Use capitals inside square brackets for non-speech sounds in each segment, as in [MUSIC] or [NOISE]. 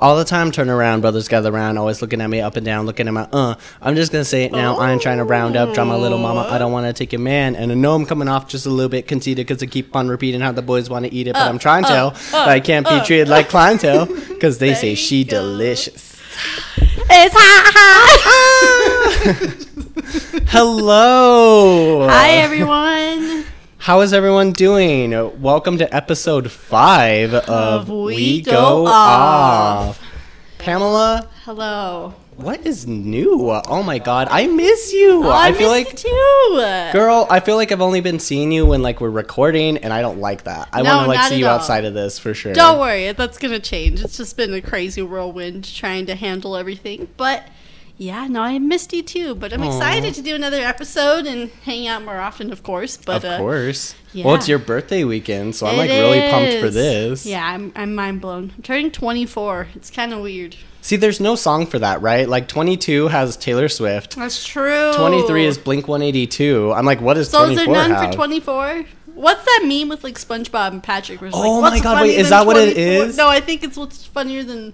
All the time, turn around, brothers gather around, always looking at me up and down, looking at my uh. I'm just gonna say it now. I ain't trying to round up, draw my little mama. I don't want to take your man, and I know I'm coming off just a little bit conceited because I keep on repeating how the boys want to eat it, but I'm trying to. uh, but I can't be uh. treated like clientele because they say she delicious. It's hot, hot. [LAUGHS] Hello. Hi, everyone. How is everyone doing? Welcome to episode five of, We Go Off. Pamela, Hello. what is new? Oh my god, I miss you. Oh, I, feel missed like you too. Girl, I feel like I've only been seeing you when like we're recording and I don't like that. I No, want to like see you all. outside of this for sure. Don't worry, that's gonna change. It's just been a crazy whirlwind trying to handle everything. But yeah, no, I missed you too. But I'm Aw. excited to do another episode and hang out more often, of course. But of uh, course. yeah. Well, it's your birthday weekend, so I'm it like really pumped for this. Yeah, I'm I'm mind blown. I'm turning 24. It's kind of weird. See, there's no song for that, right? Like 22 has Taylor Swift. That's true. 23 is Blink 182. I'm like, what does So is 24 there none have? for 24? What's that meme with like SpongeBob and Patrick? Where Oh like, my God, wait, is that what it is? No, I think it's what's funnier than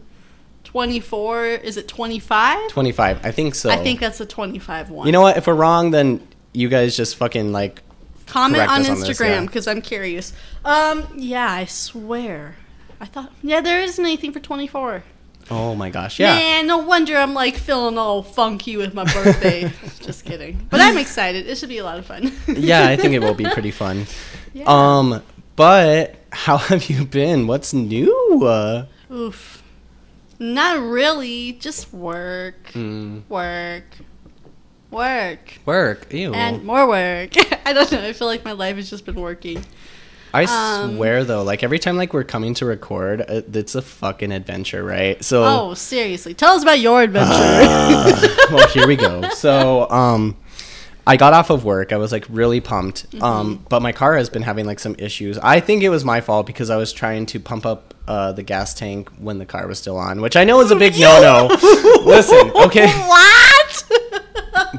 24. Is it 25? 25. I think so. I think that's a 25 one. You know what? If we're wrong, then you guys just fucking like. Comment on yeah. Instagram because I'm curious. Um, yeah, I swear. I thought, yeah, there isn't anything for 24. Oh my gosh. Yeah. Man, no wonder I'm like feeling all funky with my birthday. [LAUGHS] Just kidding. But I'm excited. It should be a lot of fun. [LAUGHS] yeah, I think it will be pretty fun. [LAUGHS] Yeah. Um, but how have you been? What's new? Uh, Oof. Not really. Just work. mm, Work. Work. work. Ew. And more work. [LAUGHS] I don't know. I feel like my life has just been working. I um, swear though, like every time like we're coming to record, uh, it's a fucking adventure, right? So. Oh, seriously. Tell us about your adventure. Uh, [LAUGHS] well, here we go. So, um, I got off of work. I was like really pumped. Mm-hmm. Um, but my car has been having like some issues. I think it was my fault because I was trying to pump up uh, the gas tank when the car was still on, which I know is a big [LAUGHS] no no. Listen, okay. [LAUGHS] what? [LAUGHS]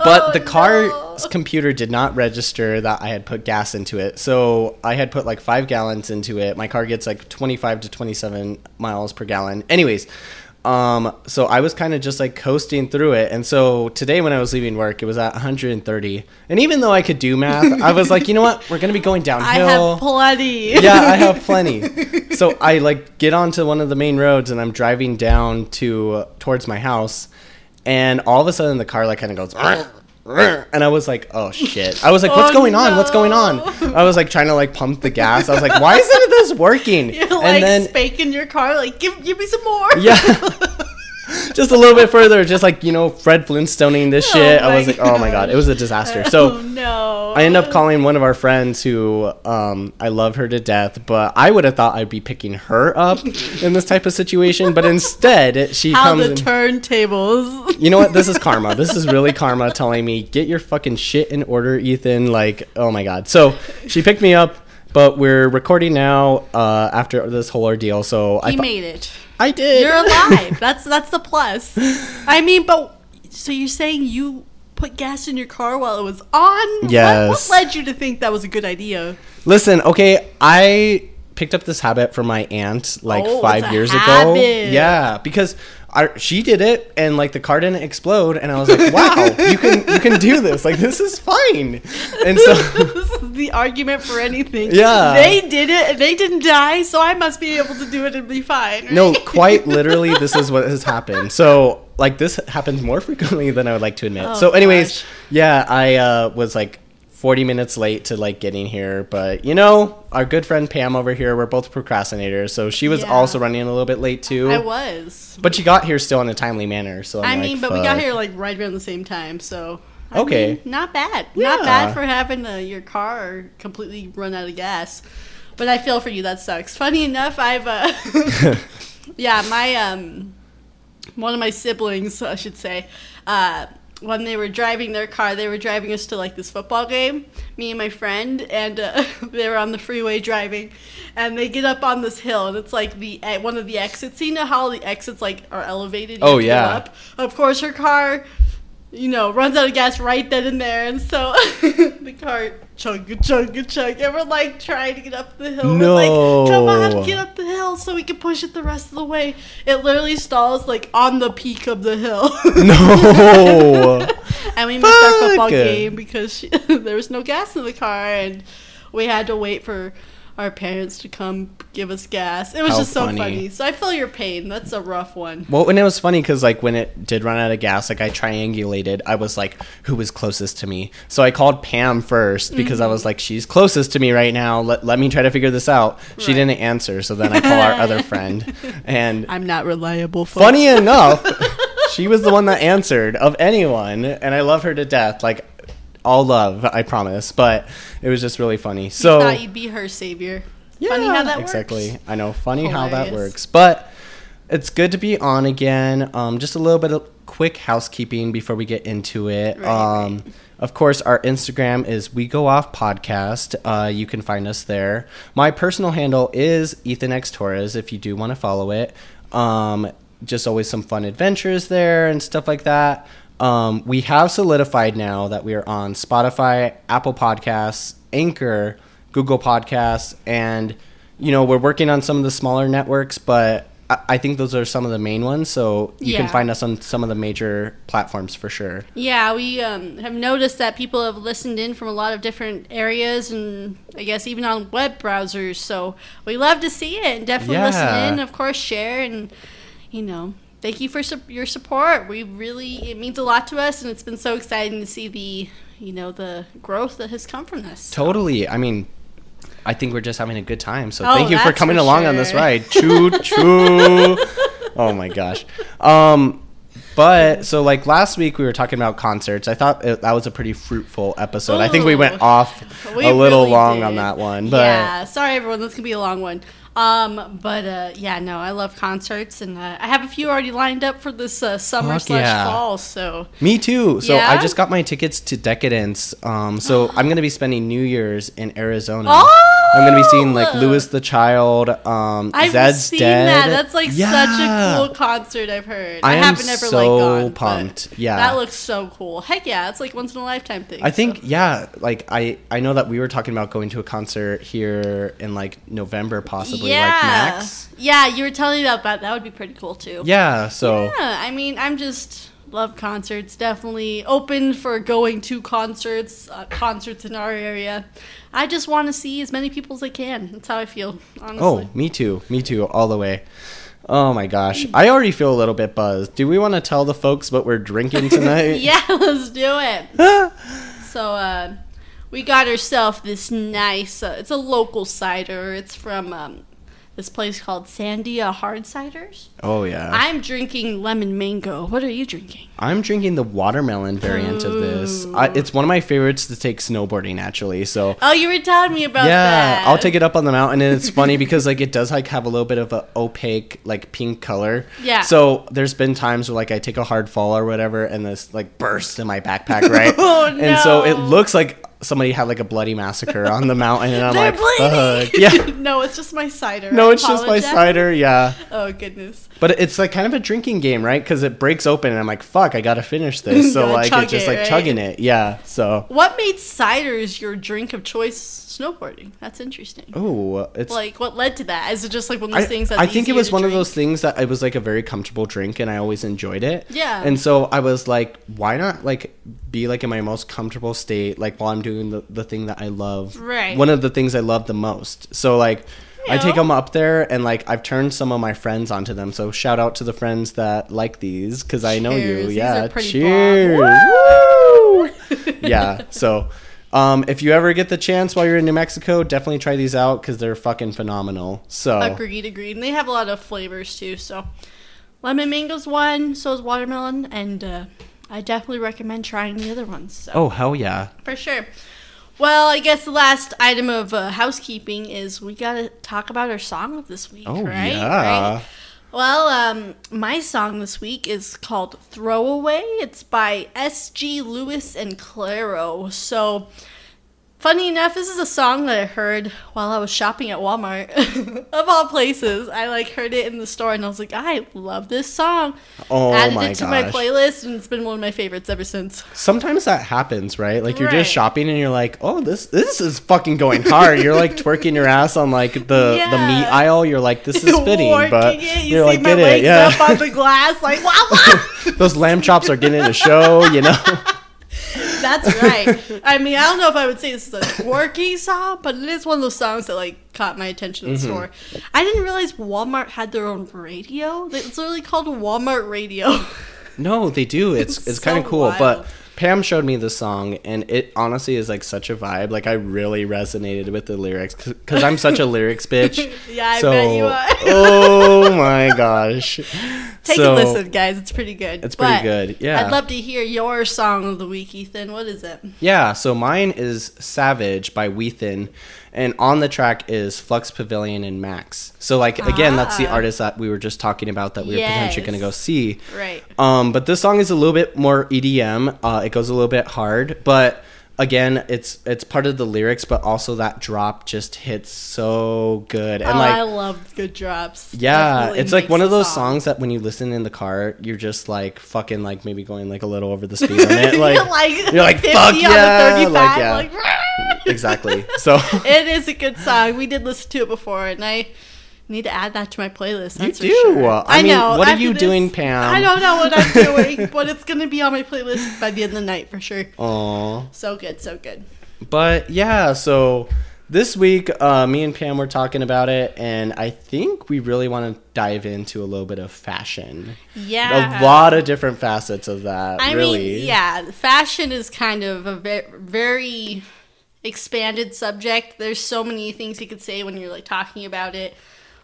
But the Oh, car's no. computer did not register that I had put gas into it. So I had put like five gallons into it. My car gets like 25 to 27 miles per gallon. Anyways, um, so I was kind of just like coasting through it. And so today when I was leaving work, it was at 130. And even though I could do math, I was like, you know what? We're going to be going [LAUGHS] downhill. I have plenty. yeah, I have [LAUGHS] plenty. So I like get onto one of the main roads and I'm driving down to uh, towards my house, and all of a sudden the car like kind of goes. And I was like, "Oh shit!" I was like, "What's Oh, going on? What's going on?" I was like trying to like pump the gas. I was like, "Why isn't this working?" [LAUGHS] You're like and then spanking your car, like, give, give me some more. yeah, [LAUGHS] just a little bit further, just like you know Fred Flintstoning this Oh shit. I was like, "Oh my god!" It was a [LAUGHS] disaster. So. oh, no. I end up calling one of our friends who um, I love her to death, but I would have thought I'd be picking her up in this type of situation. But instead, she How comes. the and- turntables. you know what? This is karma. This is really karma telling me, get your fucking shit in order, Ethan. Like, oh my god. So she picked me up, but we're recording now uh, after this whole ordeal. So I He thought- made it. I did. You're [LAUGHS] alive. that's that's the plus. [LAUGHS] I mean, but so you're saying you put gas in your car while it was on? What- Yes. What, led you to think that was a good idea? Listen, okay, I picked up this habit from my aunt like Oh, five it's a years ago. Yeah, because I, she did it and like the car didn't explode, and I was like, wow, you can you can do this. Like this is fine. And so this [LAUGHS] is the argument for anything. Yeah. They did it they didn't die, so I must be able to do it and be fine. right? no, [LAUGHS] quite literally, this is what has happened. So like this happens more [LAUGHS] frequently than I would like to admit. Oh, so, anyways, gosh. yeah, I uh, was like. 40 minutes late to like getting here but you know our good friend pam over here we're both procrastinators so she was Yeah. also running a little bit late too I was. But she got here still in a timely manner, so I'm I like, mean, but we got here like right around the same time, so I Okay. mean, not bad. Yeah. Not bad for having uh, your car completely run out of gas. But I feel for you. That sucks. Funny enough, I've uh, [LAUGHS] yeah, my um, one of my siblings, I should say, uh, when they were driving their car, they were driving us to like this football game. Me and my friend, and uh, [LAUGHS] they were on the freeway driving, and they get up on this hill, and it's like the one of the exits. You know how the exits like are elevated? Oh, yeah. Up. Of course, her car, you know, runs out of gas right then and there, and so [LAUGHS] the car chug a chug a chug, and we're like trying to get up the hill. No. We're like, come on, get up the hill so we can push it the rest of the way. It literally stalls like on the peak of the hill. No. [LAUGHS] and we missed our football game because she, [LAUGHS] there was no gas in the car, and we had to wait for our parents to come give us gas. It was How just so funny. funny. So I feel your pain. That's a rough one. Well, and it was funny because like when it did run out of gas, like I triangulated. I was like, who was closest to me? So I called Pam first because I mm-hmm. was like, she's closest to me right now. Let, let me try to figure this out. She didn't answer, so then I call our other friend, [LAUGHS] and I'm not reliable. Folks. funny enough, [LAUGHS] she was the one that answered of anyone, and I love her to death. Like all love, I promise. But it was just really funny. So thought you'd be her savior. Funny how that exactly. works. I know. Funny how that works. But it's good to be on again. Um, just a little bit of quick housekeeping before we get into it. Right, um, right. Of course, our Instagram is We Go Off Podcast. Uh, you can find us there. My personal handle is Ethan X Torres. If you do want to follow it, um, just always some fun adventures there and stuff like that. Um, we have solidified now that we are on Spotify, Apple Podcasts, Anchor, Google Podcasts, and you know we're working on some of the smaller networks, but I, I think those are some of the main ones. So you can find us on some of the major platforms for sure. Yeah, we um, have noticed that people have listened in from a lot of different areas and I guess even on web browsers. So we love to see it and definitely listen Yeah. in. Of course, share and, you know, thank you for su- your support. We really, it means a lot to us and it's been so exciting to see the, you know, the growth that has come from this. Totally. I mean, I think we're just having a good time. So Oh, thank you for coming for along on this ride. Choo choo. [LAUGHS] oh my gosh. Um, but so like last week we were talking about concerts. I thought it, that was a pretty fruitful episode. I think we went off We a little really long did. on that one, but yeah, sorry everyone, this could be a long one. Um, but uh, yeah, no, I love concerts, and uh, I have a few already lined up for this uh, summer Fuck slash yeah. fall. So Me too. So I just got my tickets to Decadence. Um, so [GASPS] I'm gonna be spending New Year's in Arizona. Oh! I'm gonna be seeing like Louis the Child. Um, I've Zed's seen Dead. that. That's like Yeah. such a cool concert. I've heard. I am haven't ever so like gone. pumped. Yeah. that looks so cool. Heck yeah, it's like once in a lifetime thing. I think so. yeah, like I I know that we were talking about going to a concert here in like November possibly yeah, like Max. yeah, you were telling me about that. That would be pretty cool too. Yeah, so Yeah, I mean, I'm just love concerts. Definitely open for going to concerts, uh, concerts in our area. I just want to see as many people as I can. That's how I feel, honestly. Oh, me too. Me too all the way. Oh my gosh. I already feel a little bit buzzed. Do we want to tell the folks what we're drinking [LAUGHS] tonight? yeah, let's do it. [LAUGHS] So, uh, we got ourselves this nice. Uh, it's a local cider. It's from um, this place called Sandia Hard Ciders. oh yeah. I'm drinking lemon mango. What are you drinking? I'm drinking the watermelon variant of this. I, it's one of my favorites to take snowboarding actually. So Oh, you were telling me about yeah, that. I'll take it up on the mountain, and it's funny [LAUGHS] because like it does like have a little bit of a opaque like pink color. Yeah. So there's been times where like I take a hard fall or whatever, and this like bursts in my backpack, right? [LAUGHS] Oh, no. And so it looks like somebody had like a bloody massacre on the mountain, and I'm [LAUGHS] like, fuck. [LAUGHS] Yeah. no, it's just my cider. No, I it's just my cider. Yeah. Oh goodness. But it's like kind of a drinking game, right? Because it breaks open, and I'm like, fuck, I gotta finish this. [LAUGHS] So like it's just it, like right? chugging it. Yeah. So. What made ciders your drink of choice snowboarding? That's interesting. Oh, uh, it's Like, what led to that? Is it just like one of I, those things that's I think it was one of those things that it was like a very comfortable drink and I always enjoyed it. Yeah. And so I was like, why not like be like in my most comfortable state, like while I'm doing the, the thing that I love. Right. One of the things I love the most. So like I take them up there and like I've turned some of my friends onto them. So shout out to the friends that like these because I know you. These yeah. Cheers. yeah. [LAUGHS] So um, if you ever get the chance while you're in New Mexico, definitely try these out because they're fucking phenomenal. So Agreed, agreed. And they have a lot of flavors too. So, lemon mango's one, so is watermelon, and uh, I definitely recommend trying the other ones. So. Oh hell yeah! For sure. Well, I guess the last item of uh, housekeeping is we gotta talk about our song of this week, Oh right? yeah. Right? Well, um, my song this week is called "Throwaway." It's by S.G. Lewis and Clairo. So, Funny enough, this is a song that I heard while I was shopping at Walmart. [LAUGHS] of all places, I like heard it in the store, and I was like, I love this song. Oh Added my it to my playlist, and it's been one of my favorites ever since. Sometimes that happens, right? Like you're Right. just shopping and you're like, "Oh, this this is fucking going hard." You're like twerking your ass on like the the meat aisle. You're like, "This is [LAUGHS] fitting," but it, you you're see like, my "Get legs it, yeah." up on the glass, like wow, wow. [LAUGHS] Those lamb chops are getting a show, you know. That's right. I mean, I don't know if I would say this is a quirky song, but it is one of those songs that like caught my attention in the Mm-hmm. store. I didn't realize Walmart had their own radio. It's literally called Walmart Radio. No, they do. It's [LAUGHS] It's it's kind of so cool. wild. But Pam showed me the song, and it honestly is like such a vibe. Like I really resonated with the lyrics because I'm such a lyrics [LAUGHS] bitch. Yeah, I bet you are. oh [LAUGHS] my gosh! Take So, a listen, guys. It's pretty good. It's pretty But good, yeah. I'd love to hear your song of the week, Ethan. What is it? Yeah, so mine is Savage by Whethan, and on the track is Flux Pavilion and Max. So like again, that's the Ah. artist that we were just talking about that we were potentially going to go see. Right. Um, but this song is a little bit more EDM. Uh, it goes a little bit hard, but again, it's it's part of the lyrics, but also that drop just hits so good. And oh, like I love good drops. yeah, Definitely it's like one of those song. songs that when you listen in the car, you're just like fucking like maybe going like a little over the [LAUGHS] speed limit. Like, you're like, [LAUGHS] you're like, fuck yeah, like, yeah. like, [LAUGHS] exactly. So it is a good song. We did listen to it before, and I need to add that to my playlist. That's You do. Sure. I mean, what are you doing, Pam? I don't know what I'm [LAUGHS] doing, but it's gonna be on my playlist by the end of the night for sure. Aw. So good, so good. But yeah, so this week, uh, me and Pam were talking about it, and I think we really want to dive into a little bit of fashion. Yeah, A lot of different facets of that, I really. mean, yeah, fashion is kind of a ve- very expanded subject. There's so many things you could say when you're like talking about it,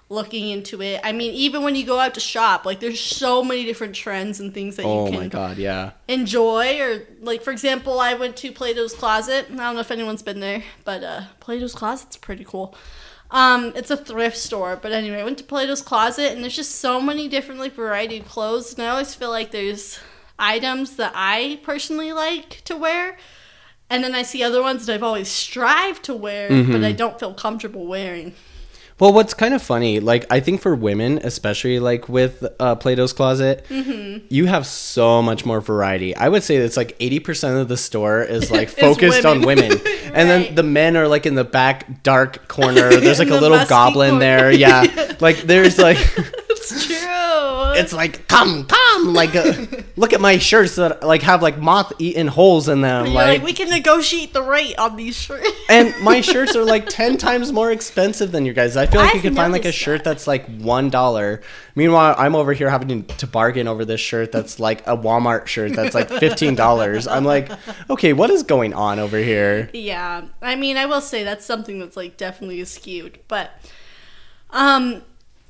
looking into it. I mean, even when you go out to shop, like there's so many different trends and things that Oh you my can god, yeah. enjoy. Or like, for example, I went to Plato's Closet. I don't know if anyone's been there, but uh, Plato's Closet's pretty cool. Um, it's a thrift store, but anyway, I went to Plato's Closet, and there's just so many different like variety of clothes, and I always feel like there's items that I personally like to wear, and then I see other ones that I've always strived to wear, but I don't feel comfortable wearing. Well, what's kind of funny, like I think for women, especially like with uh, Plato's Closet, Mm-hmm. you have so much more variety. I would say it's like eighty percent of the store is like [LAUGHS] Is focused on women. women, [LAUGHS] and then the men are like in the back dark corner. [LAUGHS] There's like a little goblin corner. there. Yeah, like there's like. It's true. it's like come come like uh, [LAUGHS] look at my shirts that like have like moth eaten holes in them You're like, like, we can negotiate the rate on these shirts. and my [LAUGHS] shirts are like 10 times more expensive than your guys i feel like you I've can find like a shirt that. that's like one dollar meanwhile i'm over here having to bargain over this shirt that's like a walmart shirt that's like $15 i'm like okay what is going on over here Yeah, I mean, I will say that's something that's like definitely skewed. But, um,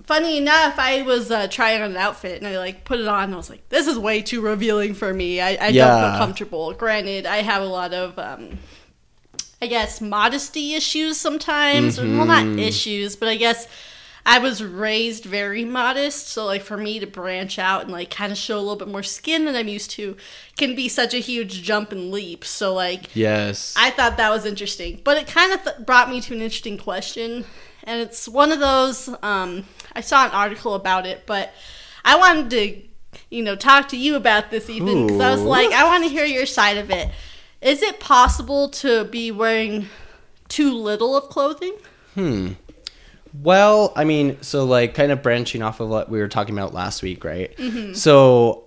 funny enough, I was uh, trying on an outfit and I like put it on. and I was like, this is way too revealing for me. I, I don't feel comfortable. Granted, I have a lot of, um, I guess, modesty issues sometimes. Or, Well, not issues, but I guess. I was raised very modest, so like for me to branch out and like kind of show a little bit more skin than I'm used to can be such a huge jump and leap. So like yes I thought that was interesting, but it kind of th- brought me to an interesting question, and it's one of those. Um, I saw an article about it, but I wanted to, you know, talk to you about this, Ethan, because I was like, I want to hear your side of it. Is it possible to be wearing too little of clothing? Hmm. Well, I mean, so like kind of branching off of what we were talking about last week, right? So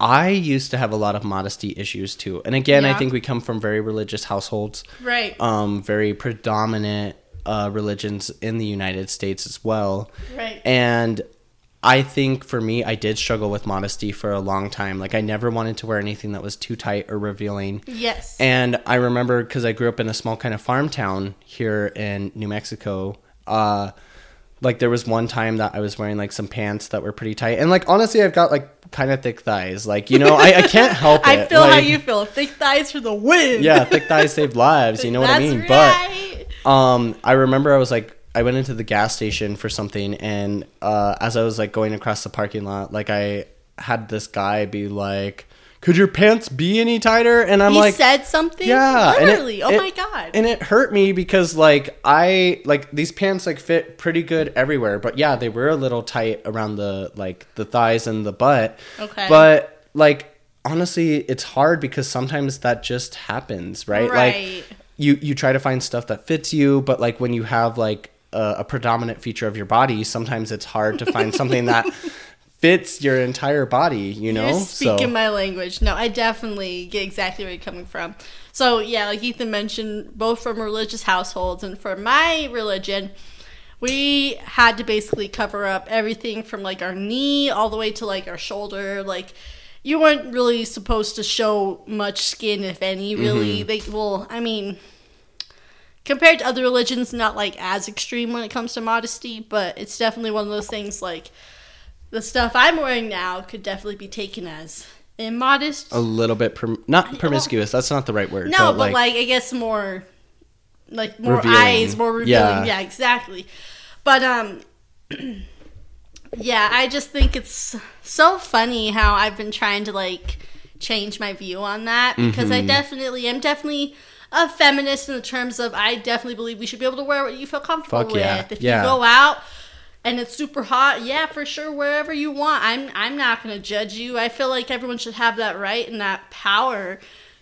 I used to have a lot of modesty issues too. And again, I think we come from very religious households, Right. um, very predominant uh, religions in the United States as well. right. And I think for me, I did struggle with modesty for a long time. Like, I never wanted to wear anything that was too tight or revealing. yes. And I remember because I grew up in a small kind of farm town here in New Mexico. Uh, like there was one time that I was wearing like some pants that were pretty tight, and like honestly, I've got like kind of thick thighs. Like you know, I, I can't help [LAUGHS] it. I feel how you feel. Thick thighs for the win. Yeah, thick thighs save [LAUGHS] lives. You know what I mean? Right. But um, I remember I was like, I went into the gas station for something, and uh, as I was like going across the parking lot, like I had this guy be like, could your pants be any tighter? And I'm like he like, said something. yeah, and it- literally. oh it- my god. and it hurt me because like I like these pants like fit pretty good everywhere, but yeah, they were a little tight around the like the thighs and the butt. Okay. But like honestly, it's hard because sometimes that just happens, right? Right. Like you you try to find stuff that fits you, but like when you have like a, a predominant feature of your body, sometimes it's hard to find something that [LAUGHS] fits your entire body, you know? You're speaking my language. No, I definitely get exactly where you're coming from. So yeah, like Ethan mentioned, both from religious households and for my religion, we had to basically cover up everything from like our knee all the way to like our shoulder. Like you weren't really supposed to show much skin, if any. Really, they well, I mean. Compared to other religions, not like as extreme when it comes to modesty, but it's definitely one of those things like the stuff I'm wearing now could definitely be taken as immodest. a little bit prom- not promiscuous, that's not the right word. no, but, like, I guess more like more Revealing. eyes, more revealing. Yeah. Yeah. exactly. But um [CLEARS THROAT] yeah, I just think it's so funny how I've been trying to like change my view on that because I mm-hmm. definitely am definitely a feminist in the terms of I definitely believe we should be able to wear what you feel comfortable Fuck yeah. with. If Yeah. you go out and it's super hot, yeah, for sure, wherever you want. I'm I'm not gonna judge you. I feel like everyone should have that right and that power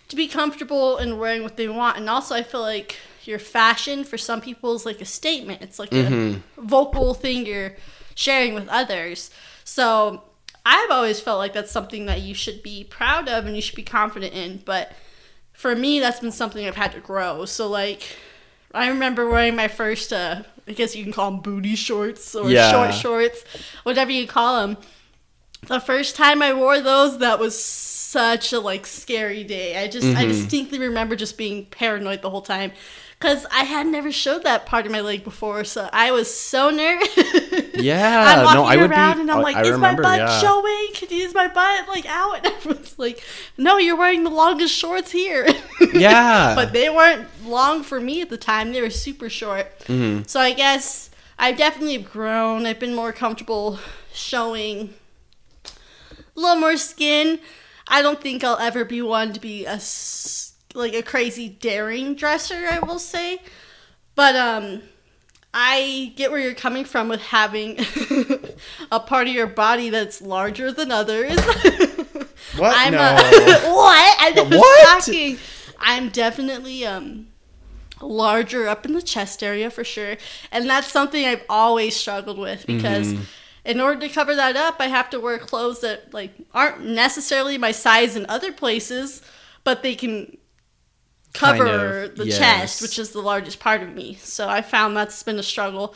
to be comfortable in wearing what they want. And also I feel like your fashion for some people is like a statement. It's like a mm-hmm. vocal thing you're sharing with others. So I've always felt like that's something that you should be proud of and you should be confident in. But for me, that's been something I've had to grow. So like, I remember wearing my first, uh, I guess you can call them booty shorts or Yeah. short shorts, whatever you call them. The first time I wore those, that was such a like scary day. I just, I distinctly remember just being paranoid the whole time. Cause I had never showed that part of my leg before, so I was so nervous. [LAUGHS] Yeah, I'm walking no, I would be- around and I'm like, I is remember, my butt yeah. showing? Can you use my butt like out? And [LAUGHS] everyone's like, no, you're wearing the longest shorts here. [LAUGHS] Yeah. but they weren't long for me at the time. They were super short. Mm-hmm. So I guess I've definitely grown. I've been more comfortable showing a little more skin. I don't think I'll ever be one to be a like a crazy daring dresser. I will say, but um, I get where you're coming from with having [LAUGHS] a part of your body that's larger than others. [LAUGHS] What? I'm No. A, [LAUGHS] what? I know, What? Shocking. I'm definitely um larger up in the chest area for sure, and that's something I've always struggled with because. Mm-hmm. In order to cover that up, I have to wear clothes that like aren't necessarily my size in other places, but they can cover Kind of, the yes. chest, which is the largest part of me. So I found that's been a struggle.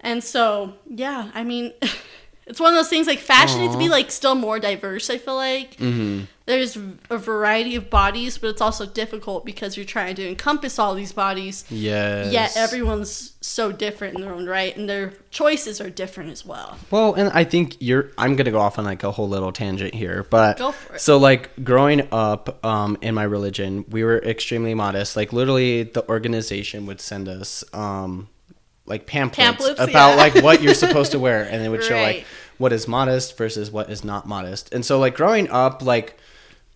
And so, yeah, I mean, [LAUGHS] it's one of those things like fashion needs to be like still more diverse, I feel like. hmm There's a variety of bodies, but it's also difficult because you're trying to encompass all these bodies. Yes. Yet everyone's so different in their own right, and their choices are different as well. Well, and I think you're. I'm gonna go off on like a whole little tangent here, but Go for it. so like growing up um, in my religion, we were extremely modest. Like literally, the organization would send us um, like pamphlets, Pamphlets, about yeah. like what you're [LAUGHS] supposed to wear, and they would show Right. like what is modest versus what is not modest. And so like growing up, like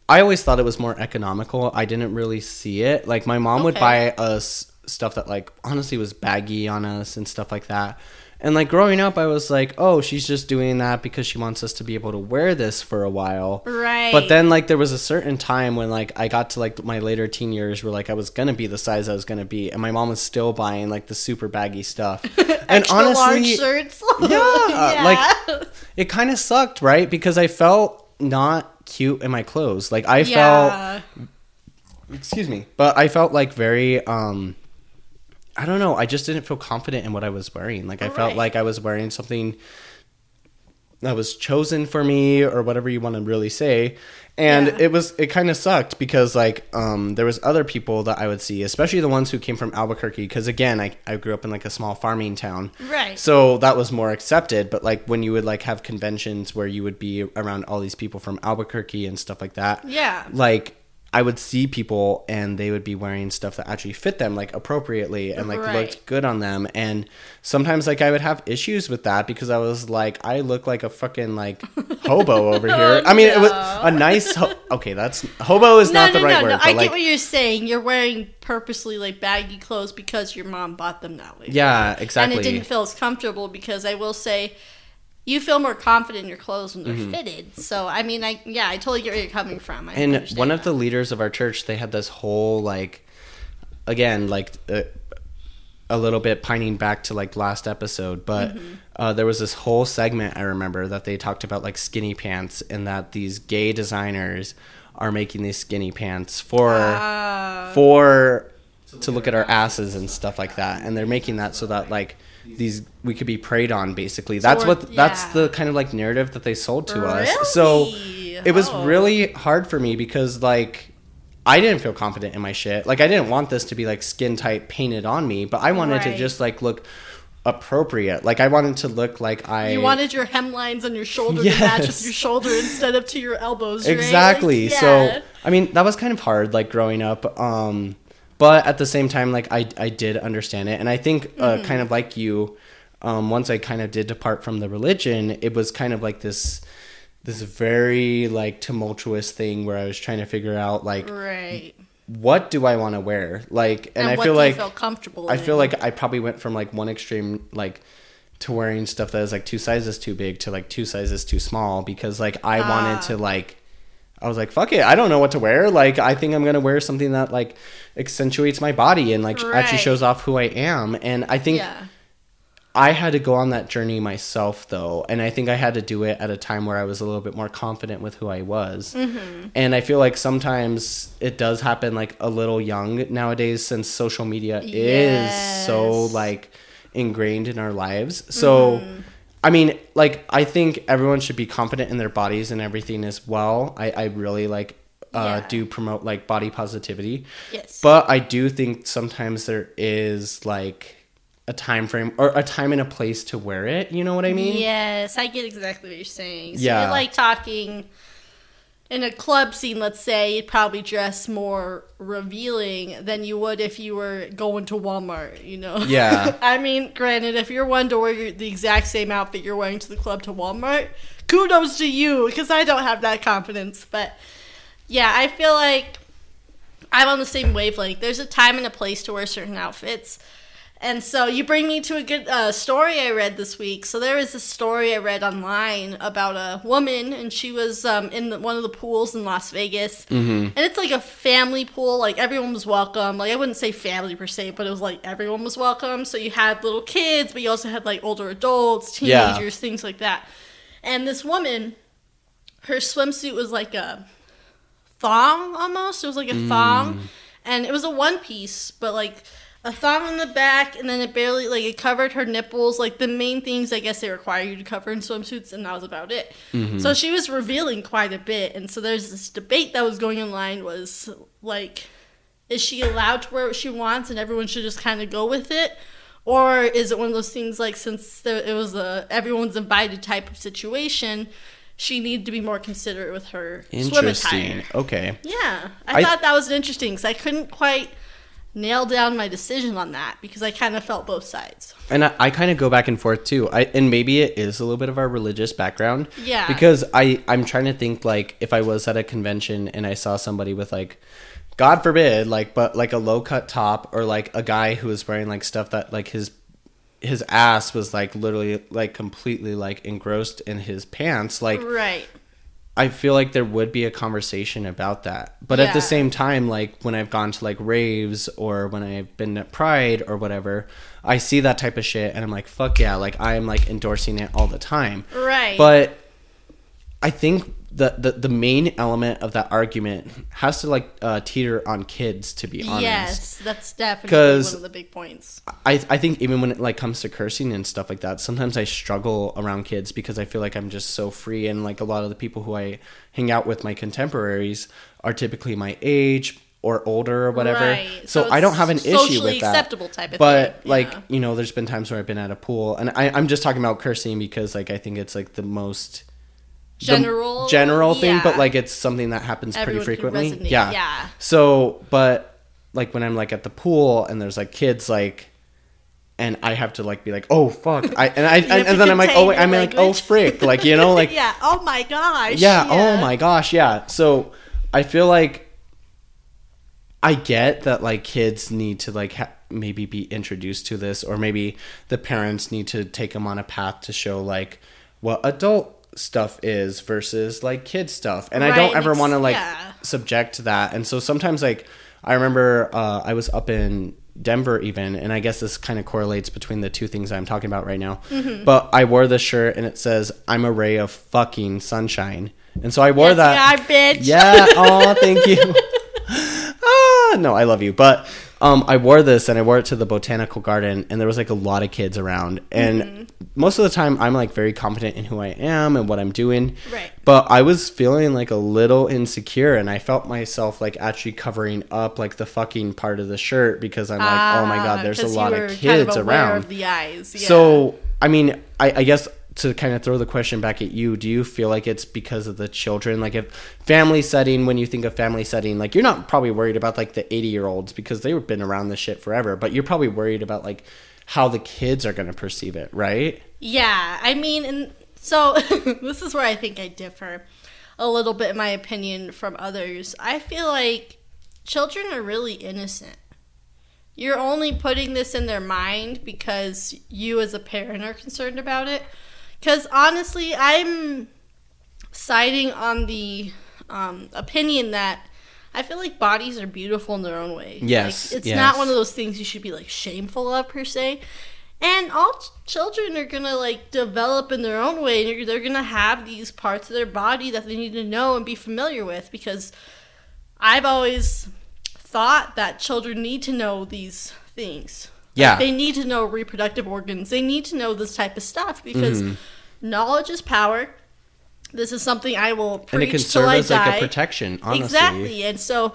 I always thought it was more economical. I didn't really see it. Like my mom would buy us stuff that like honestly was baggy on us and stuff like that. And like growing up, I was like, oh, she's just doing that because she wants us to be able to wear this for a while. Right. But then like there was a certain time when like I got to like my later teen years where like I was gonna be the size I was gonna be, and my mom was still buying like the super baggy stuff. [LAUGHS] and honestly, shirts. [LAUGHS] Yeah, like- it kind of sucked, right? Because I felt not cute in my clothes. Like I felt excuse me but i felt like very um i don't know i just didn't feel confident in what i was wearing like i felt Right. like i was wearing something that was chosen for me or whatever you want to really say and Yeah. it was it kind of sucked because like um there was other people that i would see especially the ones who came from albuquerque because again I, I grew up in like a small farming town Right. so that was more accepted but like when you would like have conventions where you would be around all these people from albuquerque and stuff like that Yeah. like I would see people and they would be wearing stuff that actually fit them like appropriately and like Right. looked good on them and sometimes like I would have issues with that because I was like I look like a fucking like [LAUGHS] hobo over oh, here. I mean it was a nice ho- okay that's hobo is No, not no, the right no, word no. but I like get what you're saying. You're wearing purposely like baggy clothes because your mom bought them that way. yeah exactly And it didn't feel as comfortable because I will say you feel more confident in your clothes when they're Mm-hmm. fitted. So I mean, I yeah, I totally get where you're coming from. I and understand one of the leaders of our church they had this whole like again like uh, a little bit pining back to like last episode but Mm-hmm. uh, there was this whole segment i remember that they talked about like skinny pants and that these gay designers are making these skinny pants for Ah. for to look at our asses and stuff like that and they're making that so that like these we could be preyed on basically that's what that's yeah. the kind of like narrative that they sold to us so it was Oh. really hard for me because like I didn't feel confident in my shit. Like I didn't want this to be like skin tight painted on me, but I wanted to just like look appropriate. Like I wanted to look like I You wanted your hemlines on your shoulder to match with your shoulder instead of to your elbows. right? exactly. Like, So. I mean that was kind of hard like growing up. Um, but at the same time, like I I did understand it, and I think uh, Mm-hmm. kind of like you, um, once I kind of did depart from the religion, it was kind of like this this very like tumultuous thing where I was trying to figure out like right. what do I want to wear? Like, and, I what feel do like you feel comfortable. I in? feel like I probably went from like one extreme like to wearing stuff that is like two sizes too big to like two sizes too small because like I Ah. wanted to like I was like fuck it I don't know what to wear like I think I'm gonna wear something that like accentuates my body and like actually shows off who I am and I think yeah. I had to go on that journey myself though, and I think I had to do it at a time where I was a little bit more confident with who I was. Mm-hmm. And I feel like sometimes it does happen like a little young nowadays since social media is so like ingrained in our lives. So Mm-hmm. I mean, like I think everyone should be confident in their bodies and everything as well. I, I really like uh, Yeah. do promote like body positivity. Yes. But I do think sometimes there is like a time frame or a time and a place to wear it. You know what I mean? Yes, I get exactly what you're saying. So Yeah. you're like talking in a club scene, let's say, you'd probably dress more revealing than you would if you were going to Walmart, you know? Yeah. [LAUGHS] I mean, granted, if you're one to wear the exact same outfit you're wearing to the club to Walmart, kudos to you, because I don't have that confidence. But yeah, I feel like I'm on the same wavelength. There's a time and a place to wear certain outfits. And so you bring me to a good uh, story I read this week. So there was a story I read online about a woman, and she was um, in the, one of the pools in Las Vegas, and it's like a family pool. Like everyone was welcome. Like I wouldn't say family per se, but it was like everyone was welcome. So you had little kids, but you also had like older adults, Yeah. teenagers, things like that. And this woman, her swimsuit was like a thong almost. It was like a thong, and it was a one piece, but like a thong in the back, and then it barely like it covered her nipples, like the main things I guess they require you to cover in swimsuits, and that was about it. Mm-hmm. So she was revealing quite a bit, and so there's this debate that was going online was like, is she allowed to wear what she wants, and everyone should just kind of go with it? Or is it one of those things like since there, it was a everyone's invited type of situation, she needed to be more considerate with her swim Interesting. attire? Okay. Yeah, I, I- thought that was interesting because I couldn't quite nail down my decision on that because I kind of felt both sides. And I, I kind of go back and forth too. I and maybe it is a little bit of our religious background. Yeah. Because I I'm trying to think like if I was at a convention and I saw somebody with like God forbid like but like a low cut top or like a guy who was wearing like stuff that like his his ass was like literally like completely like engrossed in his pants like Right. I feel like there would be a conversation about that. But at the same time, like when I've gone to like raves or when I've been at Pride or whatever, I see that type of shit and I'm like, fuck yeah, like I'm like endorsing it all the time. Right. But I think the, the the main element of that argument has to like uh, teeter on kids to be honest. yes, that's definitely one of the big points. I I think even when it like comes to cursing and stuff like that, sometimes I struggle around kids because I feel like I'm just so free and like a lot of the people who I hang out with, my contemporaries, are typically my age or older or whatever. Right. So, So I don't have an issue with that. acceptable type of but thing, like yeah. you know, there's been times where I've been at a pool and I, I'm just talking about cursing because like I think it's like the most General, general thing, but like it's something that happens Everyone pretty frequently. Yeah. yeah. So, but like when I'm like at the pool and there's like kids like and I have to like be like, "Oh fuck." I and I [LAUGHS] and, and then I'm like, "Oh, wait, I'm like, "Oh frick." Like, you know, [LAUGHS] like yeah. Oh my gosh. yeah, oh my gosh, yeah. So, I feel like I get that like kids need to like ha- maybe be introduced to this or maybe the parents need to take them on a path to show like what adult stuff is versus like kid stuff. And I don't ever want to like yeah. subject to that. And so sometimes like I remember uh, I was up in Denver even, and I guess this kind of correlates between the two things I'm talking about right now. Mm-hmm. But I wore this shirt and it says "I'm a ray of fucking sunshine," and so I wore Yes, that. are, bitch. Yeah. Oh, thank [LAUGHS] you. [LAUGHS] ah, no, I love you. But um, I wore this and I wore it to the botanical garden, and there was like a lot of kids around. And Mm-hmm. most of the time, I'm like very confident in who I am and what I'm doing. Right. But I was feeling like a little insecure, and I felt myself like actually covering up like the fucking part of the shirt because I'm like, oh my god, Ah, there's a lot of kind kids aware around. Of the eyes. Yeah. So, I mean, I, I guess to kind of throw the question back at you, do you feel like it's because of the children? Like, if family setting, when you think of family setting, like you're not probably worried about like the 80 year olds because they've been around this shit forever, but you're probably worried about like how the kids are going to perceive it, right? Yeah, I mean, and so [LAUGHS] this is where I think I differ a little bit in my opinion from others. I feel like children are really innocent. You're only putting this in their mind because you as a parent are concerned about it. Because honestly, I'm siding on the um, opinion that I feel like bodies are beautiful in their own way. Yes, Like, it's yes. not one of those things you should be like shameful of per se. And all ch- children are gonna like develop in their own way, and you're- they're gonna have these parts of their body that they need to know and be familiar with. Because I've always thought that children need to know these things. Yeah. Like, they need to know reproductive organs. They need to know this type of stuff because Mm-hmm. knowledge is power. This is something I will preach and it can till serve I as die. like a protection, honestly. Exactly. And so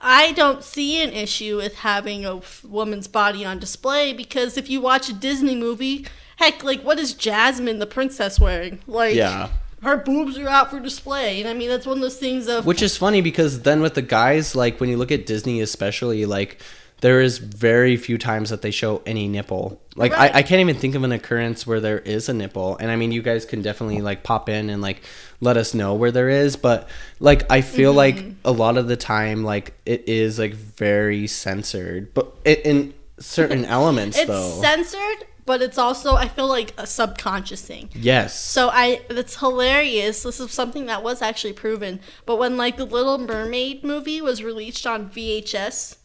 I don't see an issue with having a woman's body on display because if you watch a Disney movie, heck, like what is Jasmine the princess wearing? Like Yeah. her boobs are out for display. And I mean that's one of those things of Which is funny because then with the guys, like when you look at Disney, especially, like there is very few times that they show any nipple. Like Right. I, I can't even think of an occurrence where there is a nipple. And I mean, you guys can definitely like pop in and like let us know where there is. But like I feel like Mm-hmm. a lot of the time, like it is like very censored, but it, in certain [LAUGHS] elements it's though. censored, but it's also I feel like a subconscious thing. yes. So I it's hilarious. This is something that was actually proven. But when like the Little Mermaid movie was released on VHS,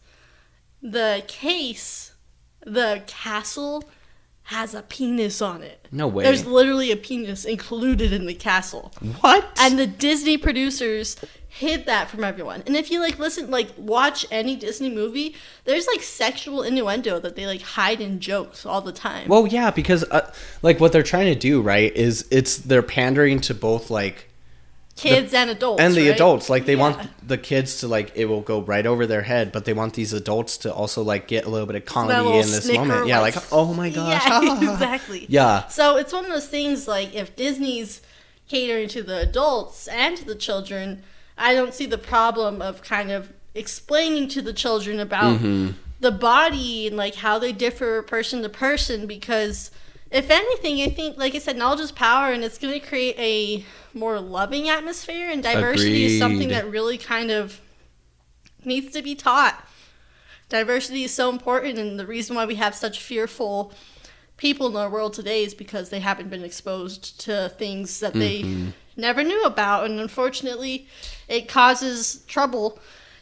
the case, the castle has a penis on it. No way. There's literally a penis included in the castle. what? And the Disney producers hid that from everyone. And if you like listen like watch any Disney movie, there's like sexual innuendo that they like hide in jokes all the time. Well, yeah, because uh, like what they're trying to do, right, is it's they're pandering to both like Kids and adults. and the right? adults. Like they Yeah. want the kids to like it will go right over their head, but they want these adults to also like get a little bit of comedy in this moment. Yeah, like, like oh my gosh, Yeah, [LAUGHS] [LAUGHS] exactly. Yeah, So it's one of those things like if Disney's catering to the adults and to the children, I don't see the problem of kind of explaining to the children about Mm-hmm. the body and like how they differ person to person because if anything, I think like I said, knowledge is power and it's gonna create a more loving atmosphere and diversity is something that really kind of needs to be taught. Diversity is so important, and the reason why we have such fearful people in our world today is because they haven't been exposed to things that they mm-hmm. never knew about, and unfortunately, it causes trouble.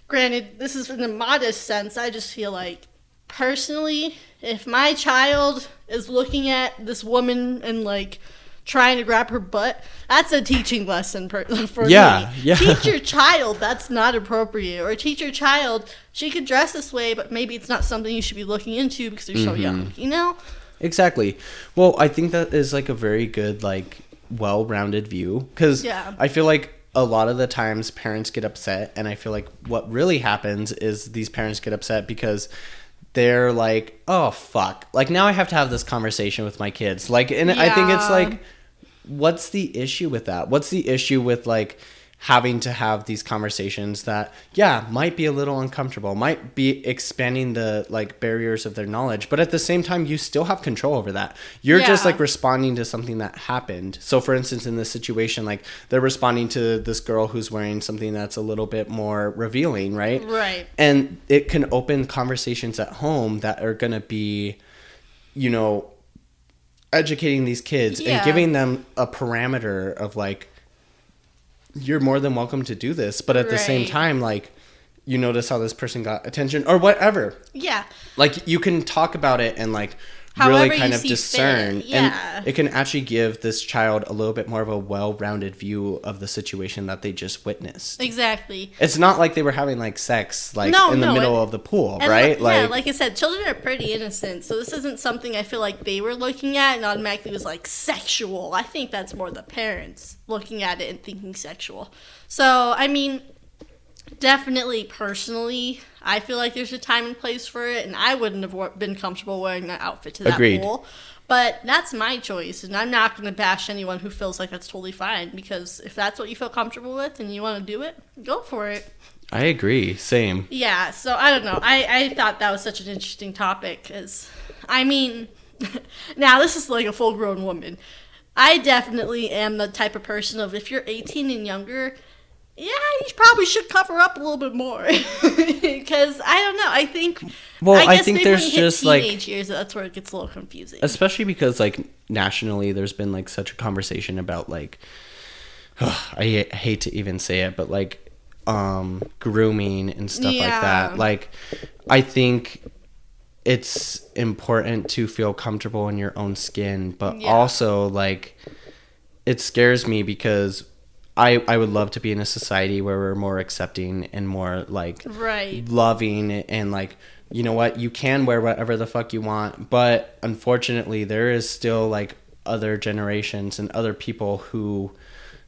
Granted, this is in a modest sense. I just feel like, personally, if my child is looking at this woman and like trying to grab her butt, that's a teaching lesson per- [LAUGHS] for Yeah, me. yeah. Teach your [LAUGHS] child that's not appropriate, or teach your child she could dress this way, but maybe it's not something you should be looking into because they're so young. Mm-hmm. You know? exactly. Well, I think that is like a very good like well-rounded view because Yeah. I feel like a lot of the times parents get upset, and I feel like what really happens is these parents get upset because they're like, oh fuck, like now I have to have this conversation with my kids, like, and I think it's like what's the issue with that? What's the issue with like having to have these conversations that yeah might be a little uncomfortable might be expanding the like barriers of their knowledge but at the same time you still have control over that you're just like responding to something that happened so for instance in this situation like they're responding to this girl who's wearing something that's a little bit more revealing right Right. and it can open conversations at home that are going to be you know educating these kids Yeah. and giving them a parameter of like you're more than welcome to do this but at the same time like you notice how this person got attention or whatever Yeah. like you can talk about it and like However really kind you of discern yeah. and it can actually give this child a little bit more of a well-rounded view of the situation that they just witnessed Exactly. it's not like they were having like sex like No, in the no, middle and- of the pool right li- yeah, like I said, children are pretty innocent, so this isn't something I feel like they were looking at and automatically was like sexual. I think that's more the parents looking at it and thinking sexual. So, I mean, definitely personally, I feel like there's a time and place for it, and I wouldn't have been comfortable wearing that outfit to that Agreed. pool. But that's my choice, and I'm not going to bash anyone who feels like that's totally fine because if that's what you feel comfortable with and you want to do it, go for it. I agree. Same. Yeah, so I don't know. I, I thought that was such an interesting topic because, I mean, [LAUGHS] now this is like a full grown woman. I definitely am the type of person of if you're 18 and younger, yeah, you probably should cover up a little bit more [LAUGHS] because I don't know. I think. Well, I guess think there's when you hit just, like- teenage years. That's where it gets a little confusing. Especially because like nationally, there's been like such a conversation about like [SIGHS] I hate to even say it, but like um grooming and stuff like that. Like I think it's important to feel comfortable in your own skin, but Yeah. also like it scares me because I I would love to be in a society where we're more accepting and more like Right. loving and like you know what you can wear whatever the fuck you want but unfortunately there is still like other generations and other people who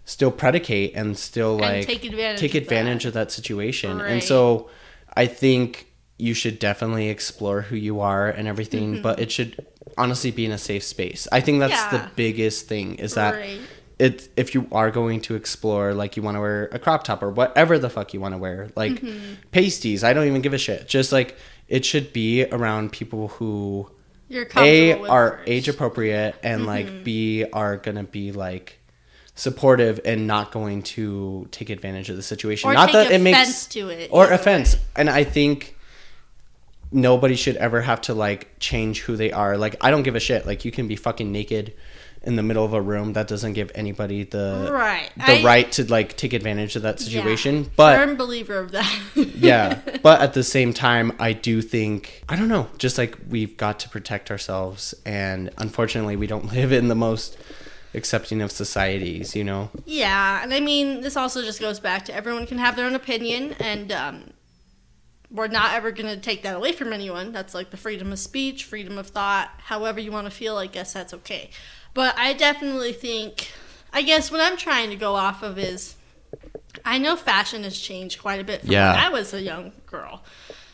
still predicate and still like take advantage take of advantage that. of that situation and so i think you should definitely explore who you are and everything but it should honestly be in a safe space i think that's the Mm-hmm. Biggest thing is that Right. It if you are going to explore like you want to wear a crop top or whatever the fuck you want to wear like Mm-hmm. pasties i don't even give a shit just like it should be around people who a are first. Mm-hmm. age appropriate and like b are gonna be like supportive and not going to take advantage of the situation or not that it makes to it. or offense way. and i think nobody should ever have to like change who they are like i don't give a shit like you can be fucking naked in the middle of a room that doesn't give anybody the Right. the I- right to like take advantage of that situation Yeah. but firm believer of that. [LAUGHS] yeah [LAUGHS] but at the same time i do think i don't know just like we've got to protect ourselves and unfortunately we don't [LAUGHS] live in the most accepting of societies you know Yeah, and I mean, this also just goes back to everyone can have their own opinion, and um, we're not ever going to take that away from anyone. That's like the freedom of speech, freedom of thought, however you want to feel, I guess that's okay. But I definitely think, I guess what I'm trying to go off of is I know fashion has changed quite a bit from Yeah. when I was a young girl.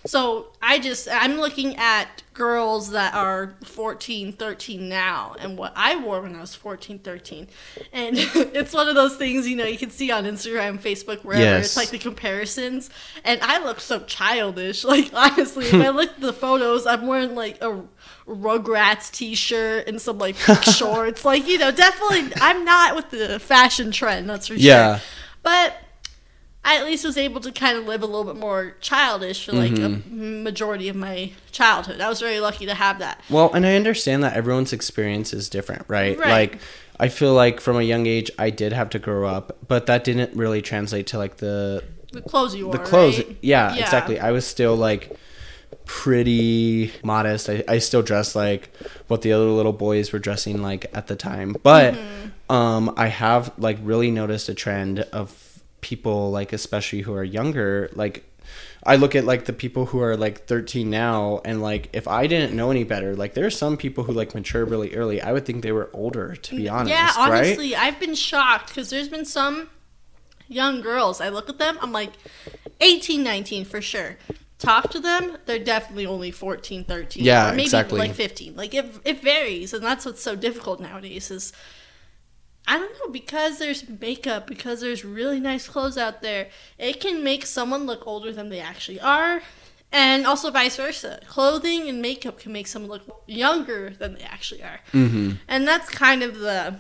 So I just, I'm looking at girls that are 14, 13 now and what I wore when I was 14, 13. And [LAUGHS] it's one of those things, you know, you can see on Instagram, Facebook, wherever. Yes. It's like the comparisons. And I look so childish. [LAUGHS] Like, honestly, if I [LAUGHS] look at the photos, I'm wearing like a Rugrats t shirt and some like shorts. Like, you know, definitely, I'm not with the fashion trend, that's for Yeah. sure. But I at least was able to kind of live a little bit more childish for like a majority of my childhood. I was very lucky to have that. Well, and I understand that everyone's experience is different, right? Right. Like I feel like from a young age I did have to grow up, but that didn't really translate to like the The clothes you wore. the clothes. right? Yeah, Yeah. exactly. I was still like pretty modest. I, I still dressed like what the other little boys were dressing like at the time. But Mm-hmm. um I have like really noticed a trend of people like especially who are younger like I look at like the people who are like 13 now and like if I didn't know any better like there's some people who like mature really early I would think they were older to be mm, honest yeah, right honestly, I've been shocked because there's been some young girls. I look at them, I'm like 18, 19 for sure. Talk to them, they're definitely only 14, 13. Yeah, or maybe exactly. like 15. Like it, it varies, and that's what's so difficult nowadays is I don't know, because there's makeup, because there's really nice clothes out there, it can make someone look older than they actually are. And also vice versa. Clothing and makeup can make someone look younger than they actually are. Mm-hmm. And that's kind of the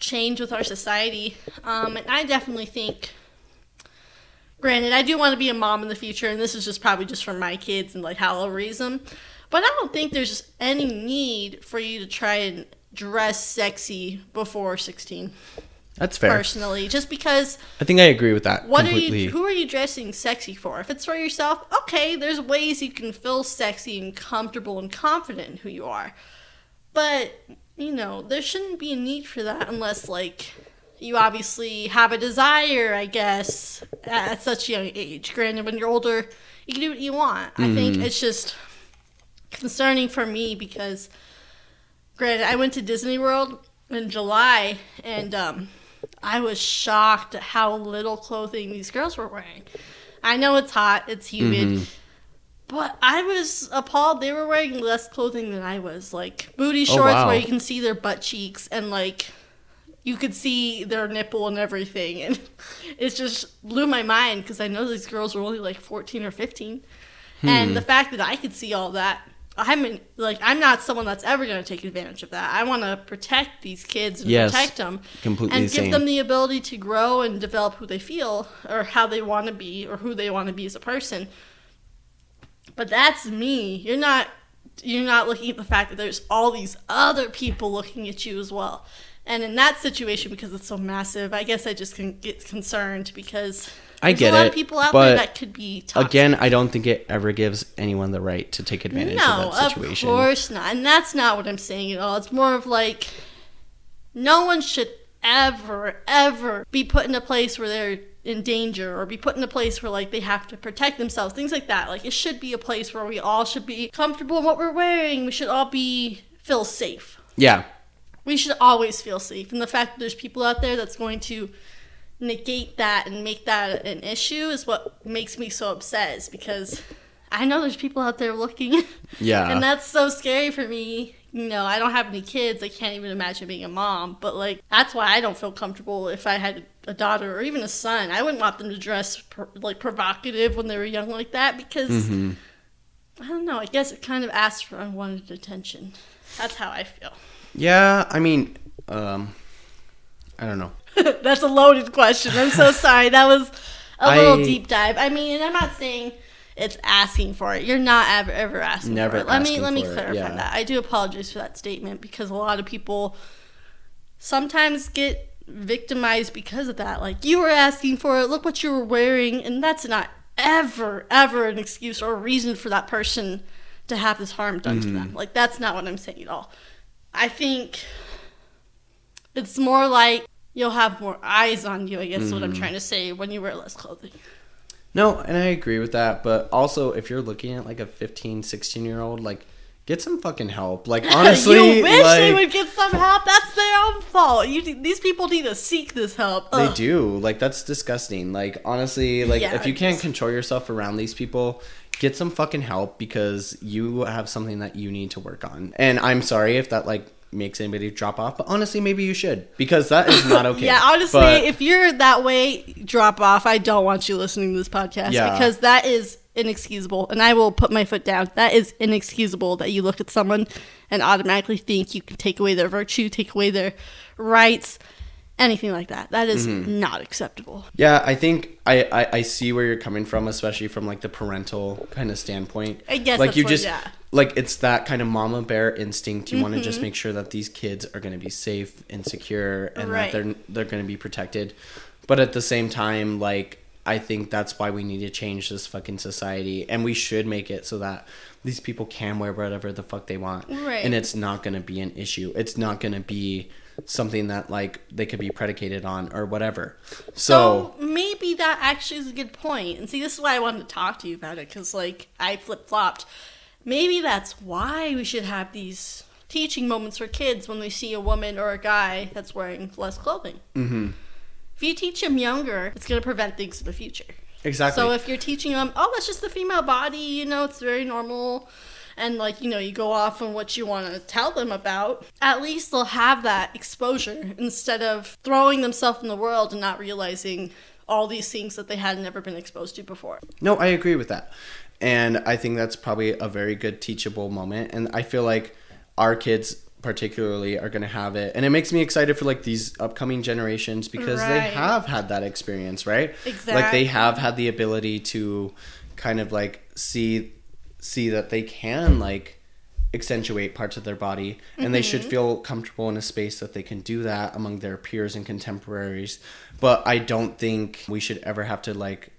change with our society. Um, and I definitely think, granted, I do want to be a mom in the future, and this is just probably just for my kids and like how I'll raise them. But I don't think there's any need for you to try and dress sexy before 16 That's fair. personally just because I think I agree with that what completely. are you who are you dressing sexy for? If it's for yourself okay there's ways you can feel sexy and comfortable and confident in who you are. But you know there shouldn't be a need for that unless like you obviously have a desire i guess at such a young age. Granted when you're older you can do what you want. I think mm. it's just concerning for me because granted i went to disney world in july and um I was shocked at how little clothing these girls were wearing. I know it's hot, it's humid, but I was appalled. They were wearing less clothing than I was. Like booty Oh, shorts wow. where you can see their butt cheeks and like you could see their nipple and everything. And [LAUGHS] it just blew my mind because I know these girls were only like 14 or 15. Hmm. And the fact that I could see all that, I'm in, like I'm not someone that's ever going to take advantage of that. I want to protect these kids and Yes, protect them completely and give same. them the ability to grow and develop who they feel or how they want to be or who they want to be as a person. But that's me. You're not you're not looking at the fact that there's all these other people looking at you as well. And in that situation, because it's so massive, I guess I just can get concerned because I there's get a lot it, of people out but there that could be toxic. Again, I don't think it ever gives anyone the right to take advantage no, of that situation. of course not. And that's not what I'm saying at all. It's more of like no one should ever, ever be put in a place where they're in danger or be put in a place where like they have to protect themselves, things like that. Like it should be a place where we all should be comfortable in what we're wearing. We should all be feel safe. Yeah, We should always feel safe. And the fact that there's people out there that's going to negate that and make that an issue is what makes me so upset is because I know there's people out there looking. [LAUGHS] yeah. and that's so scary for me. You know, I don't have any kids. I can't even imagine being a mom. But like, that's why I don't feel comfortable if I had a daughter or even a son. I wouldn't want them to dress like provocative when they were young like that because Mm-hmm. I don't know. I guess it kind of asks for unwanted attention. That's how I feel. yeah, I mean, um, I don't know. [LAUGHS] That's a loaded question. I'm so sorry. That was a little deep dive. I mean, I'm not saying it's asking for it. You're not ever ever asking Never for it. Let me let me for it, clarify yeah. that. I do apologize for that statement because a lot of people sometimes get victimized because of that. Like you were asking for it. Look what you were wearing, and that's not ever ever an excuse or a reason for that person to have this harm done to Mm-hmm. them. Like that's not what I'm saying at all. I think it's more like you'll have more eyes on you, I guess is what I'm Mm-hmm. trying to say, when you wear less clothing. No, and I agree with that. But also, if you're looking at like a 15, 16 year old, like, get some fucking help. Like, [LAUGHS] honestly, you wish like, they would get some help. That's their own fault. You, these people need to seek this help. They do. Like that's disgusting. Like honestly, like Yeah, if you can't control yourself around these people, get some fucking help because you have something that you need to work on. And I'm sorry if that like makes anybody drop off, but honestly maybe you should because that is not [LAUGHS] okay. Yeah, honestly, But- if you're that way, drop off. I don't want you listening to this podcast Yeah. because that is inexcusable. And I will put my foot down. That is inexcusable that you look at someone and automatically think you can take away their virtue, take away their rights, anything like that. That is Mm-hmm. not acceptable. Yeah, I think I, I I see where you're coming from, especially from like the parental kind of standpoint. I guess like you just yeah. Mm-hmm. like it's that kind of mama bear instinct. You want to just make sure that these kids are going to be safe and secure, and Right. that they're they're going to be protected. But at the same time, like I think that's why we need to change this fucking society, and we should make it so that these people can wear whatever the fuck they want, Right. and it's not going to be an issue. It's not going to be something that like they could be predicated on or whatever. so So maybe that actually is a good point. And see, this is why I wanted to talk to you about it because, like, I flip flopped. Maybe that's why we should have these teaching moments for kids when we see a woman or a guy that's wearing less clothing. Mhm. If you teach them younger, it's going to prevent things in the future. Exactly. So if you're teaching them, oh, that's just the female body, you know, it's very normal. And like you know you go off on what you want to tell them about at least they'll have that exposure instead of throwing themselves in the world and not realizing all these things that they had never been exposed to before No, I agree with that. And I think that's probably a very good teachable moment. And I feel like our kids particularly are going to have it. And it makes me excited for like these upcoming generations because they have had that experience, right? exactly. Like they have had the ability to kind of like see see that they can like accentuate parts of their body and they should mm-hmm. feel comfortable in a space that they can do that among their peers and contemporaries but i don't think we should ever have to like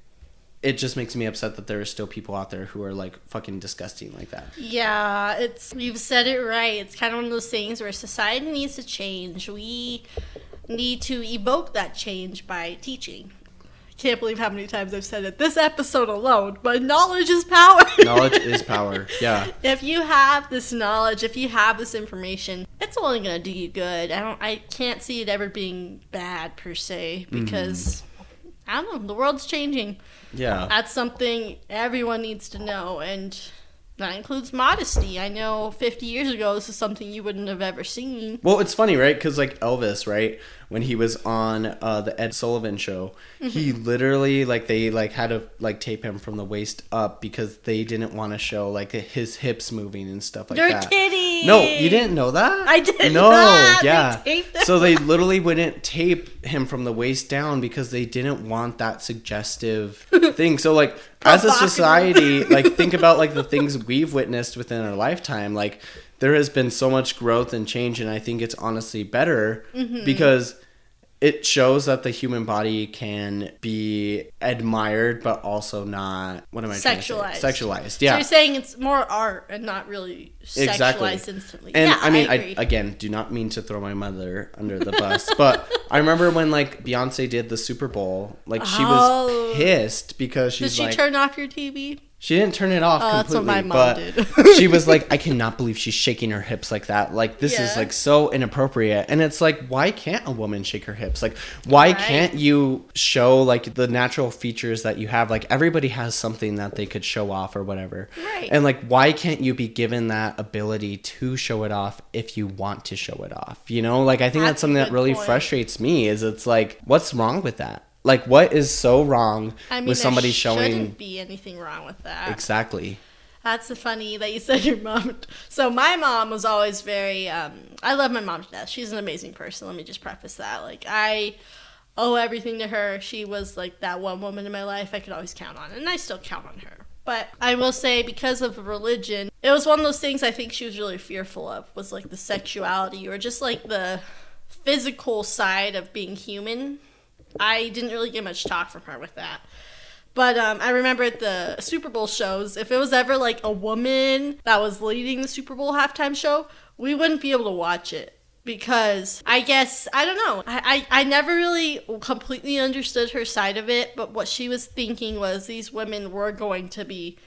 it just makes me upset that there are still people out there who are like fucking disgusting like that Yeah, it's you've said it right. It's kind of one of those things where society needs to change. We need to evoke that change by teaching. Can't believe how many times I've said it. This episode alone, but knowledge is power. knowledge is [LAUGHS] power. Yeah. If you have this knowledge, if you have this information, it's only going to do you good. I don't I can't see it ever being bad per se because mm-hmm. I don't know, the world's changing. Yeah. That's something everyone needs to know and that includes modesty. I know 50 years ago this is something you wouldn't have ever seen. Well, it's funny, right? Because like Elvis, right? When he was on uh, the Ed Sullivan show, he Mm-hmm. literally like they like had to like tape him from the waist up because they didn't want to show like his hips moving and stuff like You're that. kidding! No, you didn't know that. I did No, not. Yeah. him. so they literally wouldn't tape him from the waist down because they didn't want that suggestive [LAUGHS] thing. So like as a society, like think about like the things we've witnessed within our lifetime. Like there has been so much growth and change, and I think it's honestly better Mm-hmm. because it shows that the human body can be admired, but also not. What am I Sexualized. Sexualized. so Yeah. you're saying it's more art and not really sexualized Exactly. instantly And yeah I mean, I, agree. again, do not mean to throw my mother under the bus, but [LAUGHS] I remember when like Beyonce did the Super Bowl, like she Oh. was pissed because she did she like, turn off your tv she didn't turn it off Oh, that's what completely, my mom but did. [LAUGHS] she was like, [LAUGHS] I cannot believe she's shaking her hips like that. Like this is like so inappropriate. And it's like, why can't a woman shake her hips? Like, why Right. can't you show like the natural features that you have? Like everybody has something that they could show off or whatever. Right. And like, why can't you be given that ability to show it off if you want to show it off? You know, like I think that's, That's something that really point. frustrates me. Is it's like, what's wrong with that? Like, what is so wrong i mean with somebody there showing? shouldn't be anything wrong with that Exactly. That's so funny that you [LAUGHS] said your mom. So my mom was always very. Um, I love my mom to death. She's an amazing person. Let me just preface that. Like I owe everything to her. She was like that one woman in my life I could always count on, and I still count on her. But I will say, because of religion, it was one of those things I think she was really fearful of. Was like the sexuality or just like the physical side of being human. I didn't really get much talk from her with that. But um, I remember at the Super Bowl shows, if it was ever like a woman that was leading the Super Bowl halftime show, we wouldn't be able to watch it because I guess I don't know. I, I I never really completely understood her side of it, but what she was thinking was these women were going to be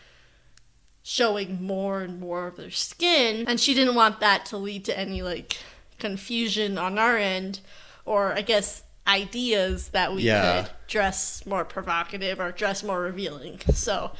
showing more and more of their skin, and she didn't want that to lead to any like confusion on our end, or I guess ideas that we Yeah. could dress more provocative or dress more revealing. So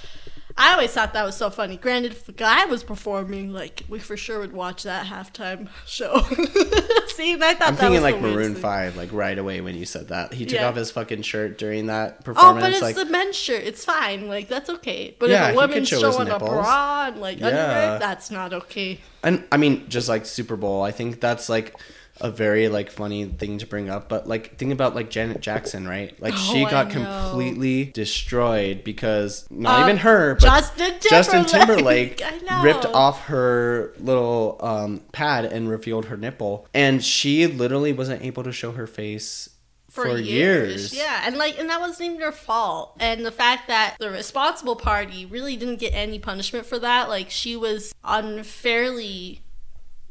I always thought that was so funny. Granted, if a guy was performing, like we for sure would watch that halftime [LAUGHS] show. [LAUGHS] See, I thought I'm that thinking was like Maroon thing. Five, like right away when you said that. He took Yeah. off his fucking shirt during that performance. Oh, but it's like, the men's shirt. It's fine. Like that's okay. But Yeah, if a woman's show showing a bra and like Yeah. underwear, that's not okay. and I mean, just like Super Bowl, I think that's like a very like funny thing to bring up. But like, think about like Janet Jackson, right? Like she Oh, I got completely destroyed because not Uh, even her, but Justin Justin Timberlake. Timberlake [LAUGHS] I know. ripped off her little um, pad and revealed her nipple, and she literally wasn't able to show her face for, years. Yeah, and like, and that wasn't even her fault. And the fact that the responsible party really didn't get any punishment for that, like, she was unfairly,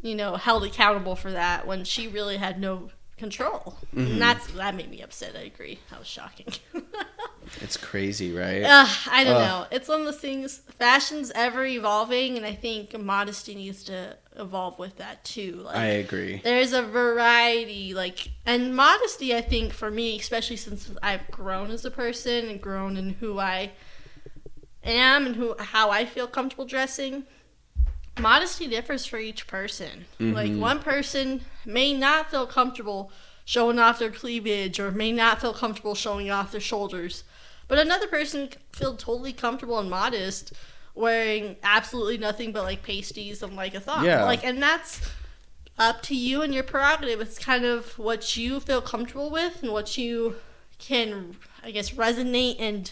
you know, held accountable for that when she really had no control. Mm-hmm. And that's that made me upset. I agree. That was shocking. [LAUGHS] It's crazy, right? Ugh, I don't Ugh. know. It's one of those things. Fashion's ever evolving, and I think modesty needs to evolve with that too. Like, I agree. there's a variety like and modesty i think for me especially since i've grown as a person and grown in who i am and who how i feel comfortable dressing modesty differs for each person. Like Mm-hmm. one person may not feel comfortable showing off their cleavage or may not feel comfortable showing off their shoulders. But another person feel totally comfortable and modest wearing absolutely nothing but like pasties and like a thong. Yeah. Like and that's up to you and your prerogative. It's kind of what you feel comfortable with and what you can I guess resonate and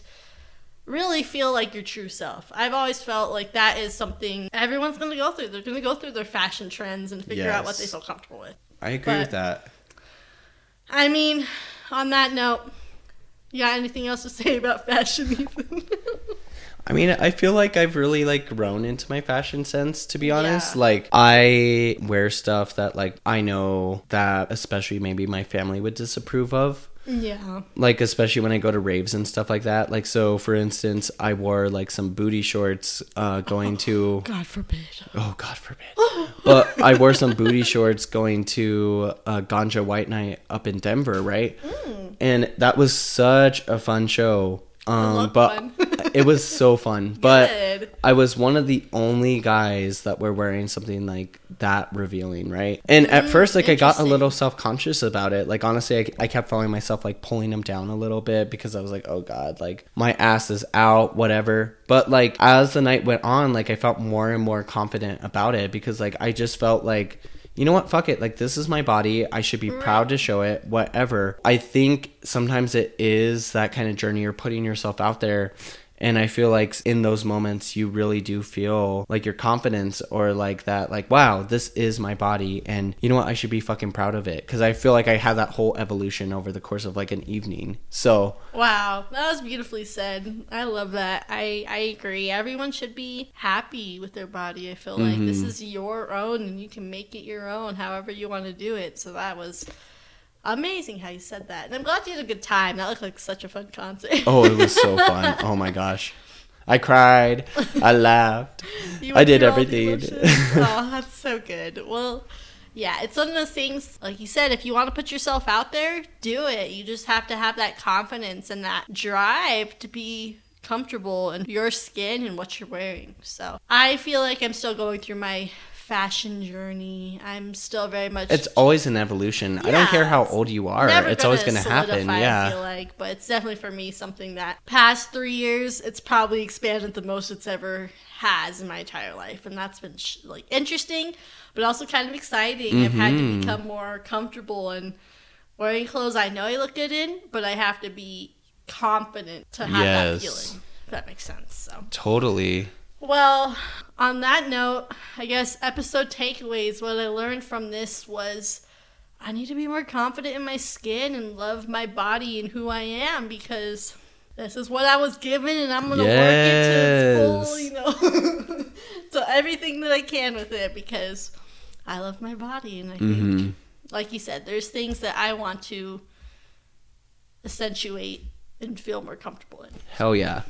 really feel like your true self. I've always felt like that is something everyone's going to go through. They're going to go through their fashion trends and figure out what they feel comfortable with. I agree But- with that. I mean, on that note, you got anything else to say about fashion, Ethan? [LAUGHS] I mean, I feel like I've really like grown into my fashion sense to be honest. Yeah. Like I wear stuff that like I know that especially maybe my family would disapprove of. Yeah. Like especially when I go to raves and stuff like that. Like so for instance, I wore like some booty shorts uh going to God forbid. Oh God forbid. but I wore some booty shorts going to uh, Ganja White Night up in Denver, right? And that was such a fun show. Um, but fun. [LAUGHS] it was so fun. [LAUGHS] But Good. I was one of the only guys that were wearing something like that revealing, right? And at mm, first, like I got a little self conscious about it. Like honestly, I, I kept following myself, like pulling them down a little bit because I was like, oh god, like my ass is out, whatever. But like as the night went on, like I felt more and more confident about it because like I just felt like. You know what? Fuck it. Like, this is my body. I should be proud to show it, whatever. I think sometimes it is that kind of journey. You're putting yourself out there. And I feel like in those moments, you really do feel like your confidence or like that, like, wow, this is my body. And you know what? I should be fucking proud of it. Cause I feel like I had that whole evolution over the course of like an evening. So, Wow, that was beautifully said. I love that. I, I agree. Everyone should be happy with their body. I feel like this mm-hmm. is your own and you can make it your own however you want to do it. So that was amazing how you said that. And I'm glad you had a good time. That looked like such a fun concert. oh, it was so fun. [LAUGHS] Oh my gosh. I cried. I [LAUGHS] laughed. I did through all the everything. [LAUGHS] oh, that's so good. Well, yeah, it's one of those things, like you said, if you want to put yourself out there, do it. You just have to have that confidence and that drive to be comfortable in your skin and what you're wearing. So I feel like I'm still going through my fashion journey. I'm still very much. It's always an evolution. I don't care how old you are. It's always going to happen. I Yeah. feel like, but it's definitely for me something that past three years, it's probably expanded the most it's ever has in my entire life, and that's been sh- like interesting, but also kind of exciting. I've had to Mhm. become more comfortable and wearing clothes I know I look good in, but I have to be confident to have that feeling. If that makes sense. So. Totally. Well, on that note, I guess episode takeaways, what I learned from this was I need to be more confident in my skin and love my body and who I am because this is what I was given and I'm going to work into it to its full, you know, [LAUGHS] so everything that I can with it because I love my body and I think, hmm like you said, there's things that I want to accentuate and feel more comfortable in. Hell yeah.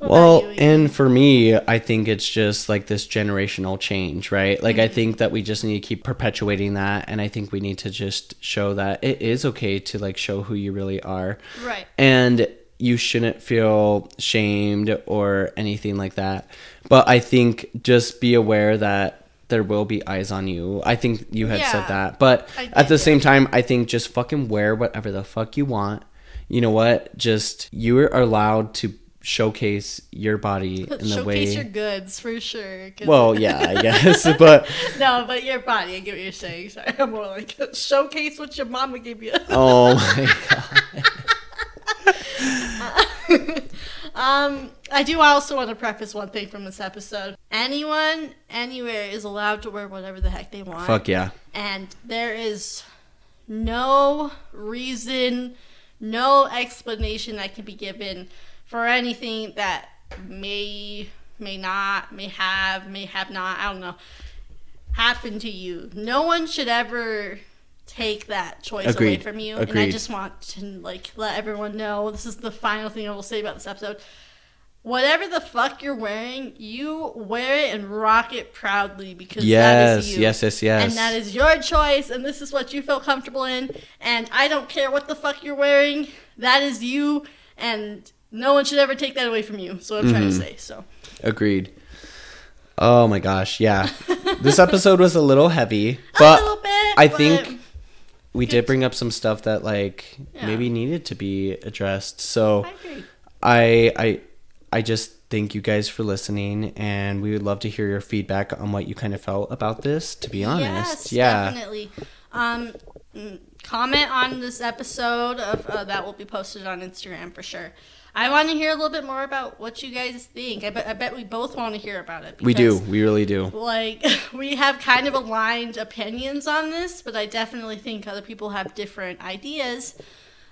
What Well, you, and for me, I think it's just like this generational change, right? Like, I Mm-hmm. think that we just need to keep perpetuating that. And I think we need to just show that it is okay to like show who you really are. Right. And you shouldn't feel shamed or anything like that. But I think just be aware that there will be eyes on you. I think you had Yeah, said that. But I at the same time, I think just fucking wear whatever the fuck you want. You know what? Just you are allowed to showcase your body [LAUGHS] in the Showcase way. Showcase your goods for sure. well, [LAUGHS] yeah, I guess. but [LAUGHS] no, but your body. I get what you're saying. Sorry, I'm more like showcase what your mama gave you. oh my god. um, I do also want to preface one thing from this episode. Anyone, anywhere is allowed to wear whatever the heck they want. Fuck yeah. and there is no reason, no explanation that can be given for anything that may, may not, may have, may have not, I don't know, happen to you. No one should ever take that choice away from you. And I just want to like let everyone know this is the final thing I will say about this episode. Whatever the fuck you're wearing, you wear it and rock it proudly because Yes, is you. yes, yes, yes. And that is your choice, and this is what you feel comfortable in. And I don't care what the fuck you're wearing. That is you, and no one should ever take that away from you. So I'm trying to Mhm. say. So Agreed. Oh my gosh, yeah. [LAUGHS] this episode was a little heavy, but little bit, I but- think we did bring up some stuff that like Yeah. maybe needed to be addressed. So I agree. I I I just thank you guys for listening and we would love to hear your feedback on what you kind of felt about this, to be honest. Yes, yeah. definitely. Um, mm, comment on this episode of uh, that will be posted on Instagram for sure. I want to hear a little bit more about what you guys think. I bet, I bet we both want to hear about it. We do. We really do. Like [LAUGHS] we have kind of aligned opinions on this, but I definitely think other people have different ideas.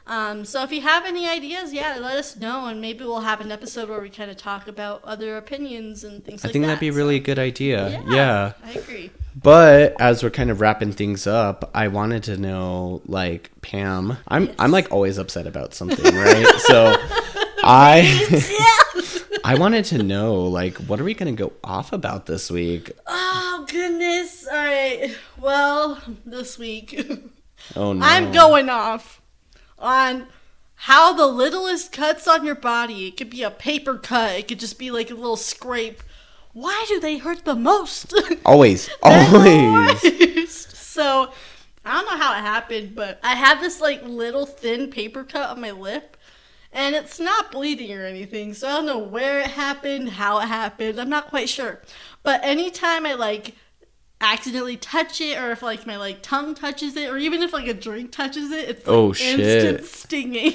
Um, so if you have any ideas, yeah, let us know, and maybe we'll have an episode where we kind of talk about other opinions and things I like think that. that'd be So, really a good idea. yeah, yeah. I agree. But as we're kind of wrapping things up, I wanted to know, like Pam, I'm Yes. I'm like always upset about something, right? so [LAUGHS] I. [LAUGHS] I wanted to know, like, what are we gonna go off about this week? Oh goodness! All right. Well, this week Oh no, I'm going off on how the littlest cuts on your body. It could be a paper cut. It could just be like a little scrape. Why do they hurt the most? [LAUGHS] always, always. So I don't know how it happened, but I have this like little thin paper cut on my lip. And it's not bleeding or anything, so I don't know where it happened, how it happened. I'm not quite sure. But anytime I like accidentally touch it, or if like my like tongue touches it, or even if like a drink touches it, it's like Oh, instant shit. stinging.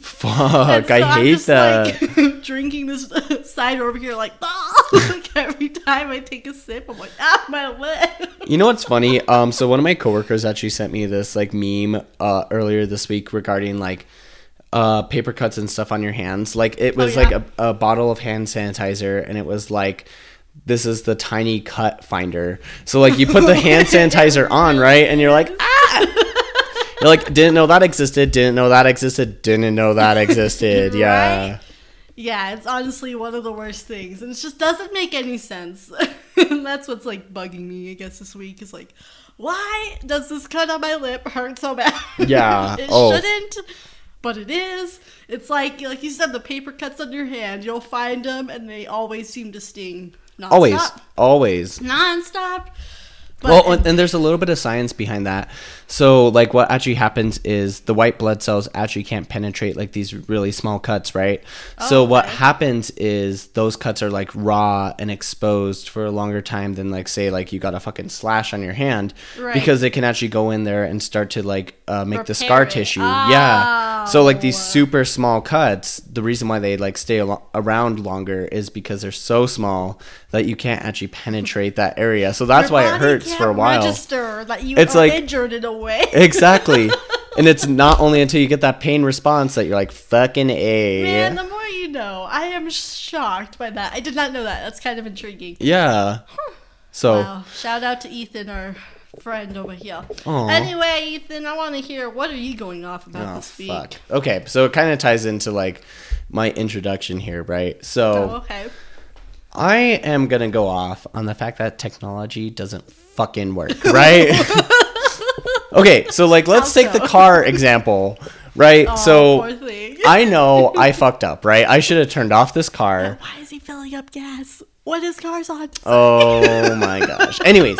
Fuck, so I I'm hate just, that. Like, [LAUGHS] drinking this [LAUGHS] cider over here, like, [LAUGHS] like every time I take a sip, I'm like, ah, my lip. You know what's funny? Um, so one of my coworkers actually sent me this like meme uh earlier this week regarding like uh paper cuts and stuff on your hands. Like it was Oh, yeah? like a, a bottle of hand sanitizer, and it was like. This is the tiny cut finder. So like you put the [LAUGHS] hand sanitizer on, right? And you're like, [LAUGHS] ah! You're like, didn't know that existed, didn't know that existed, didn't know that [LAUGHS] existed. Yeah. Right? Yeah, it's honestly one of the worst things, and it just doesn't make any sense. that's what's like bugging me, I guess, this week is like, why does this cut on my lip hurt so bad? Yeah, it oh. shouldn't, but it is. It's like, like you said, the paper cuts on your hand. You'll find them, and they always seem to sting. Nonstop. Always. Always. nonstop. But, well, and, and there's a little bit of science behind that. So, like, what actually happens is the white blood cells actually can't penetrate like these really small cuts, right? so, Oh, what happens is those cuts are like raw and exposed for a longer time than, like, say, like you got a fucking slash on your hand Right. because they can actually go in there and start to like uh, make the scar it. tissue. Yeah. So, like, these Oh. super small cuts, the reason why they like stay alo- around longer is because they're so small that you can't actually penetrate that area. So that's your why it hurts for a while. Register that you It's like- injured in a way. [LAUGHS] Exactly. [LAUGHS] and it's not only until you get that pain response that you're like, fucking A. Man, the more you know. I am shocked by that. I did not know that. That's kind of intriguing. yeah. So, Wow. Shout out to Ethan, our friend over here. Aw. Anyway, Ethan, I want to hear what are you going off about oh, this week? fuck. Okay, so it kind of ties into like my introduction here, right? Oh, So, okay. I am going to go off on the fact that technology doesn't fucking work, [LAUGHS] right? [LAUGHS] okay, so like let's How take the car example, right? Oh, so. I know I fucked up, right? I should have turned off this car. Why is he filling up gas? What is cars on? Oh my gosh. Anyways,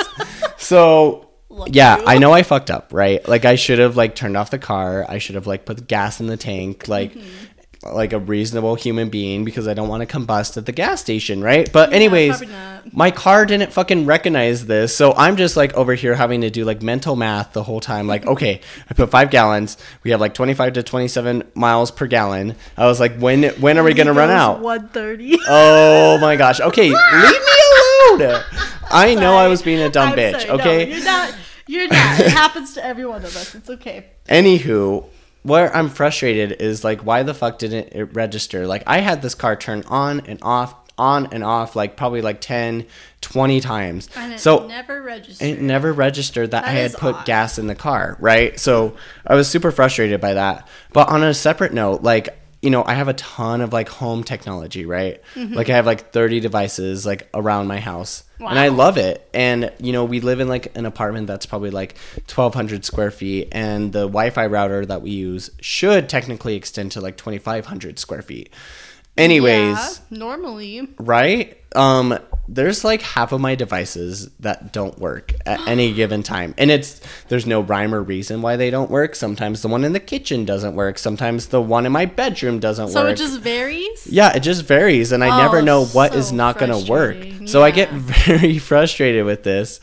so Look yeah, you. I know I fucked up, right? Like I should have like turned off the car. I should have like put gas in the tank, like Mm-hmm. Like a reasonable human being because I don't want to combust at the gas station, right? But anyways, my car didn't fucking recognize this, so I'm just like over here having to do like mental math the whole time. Like, [LAUGHS] okay, I put five gallons. We have like 25 to 27 miles per gallon. I was like, when when are we gonna run out? One thirty. [LAUGHS] Oh my gosh. Okay, leave me [LAUGHS] alone. I know I was being a dumb I'm bitch, sorry. No, okay? you're not. You're not. It happens to every one of us. It's okay. Anywho, where I'm frustrated is like why the fuck didn't it register? Like I had this car turn on and off, on and off like probably like 10, 20 times. And it so never registered. it never registered that, That I had put odd. gas in the car, right? So I was super frustrated by that. But on a separate note, like you know, I have a ton of like home technology, right? Mm-hmm. Like I have like 30 devices like around my house. And I love it. And you know, we live in like an apartment that's probably like 1200 square feet and the Wi-Fi router that we use should technically extend to like 2500 square feet. Anyways, Yeah, normally. right? Um there's like half of my devices that don't work at any [GASPS] given time. And it's there's no rhyme or reason why they don't work. Sometimes the one in the kitchen doesn't work. Sometimes the one in my bedroom doesn't work. So it just varies. yeah, it just varies and I Oh, never know what is so not going to work. So I get [LAUGHS] very frustrated with this.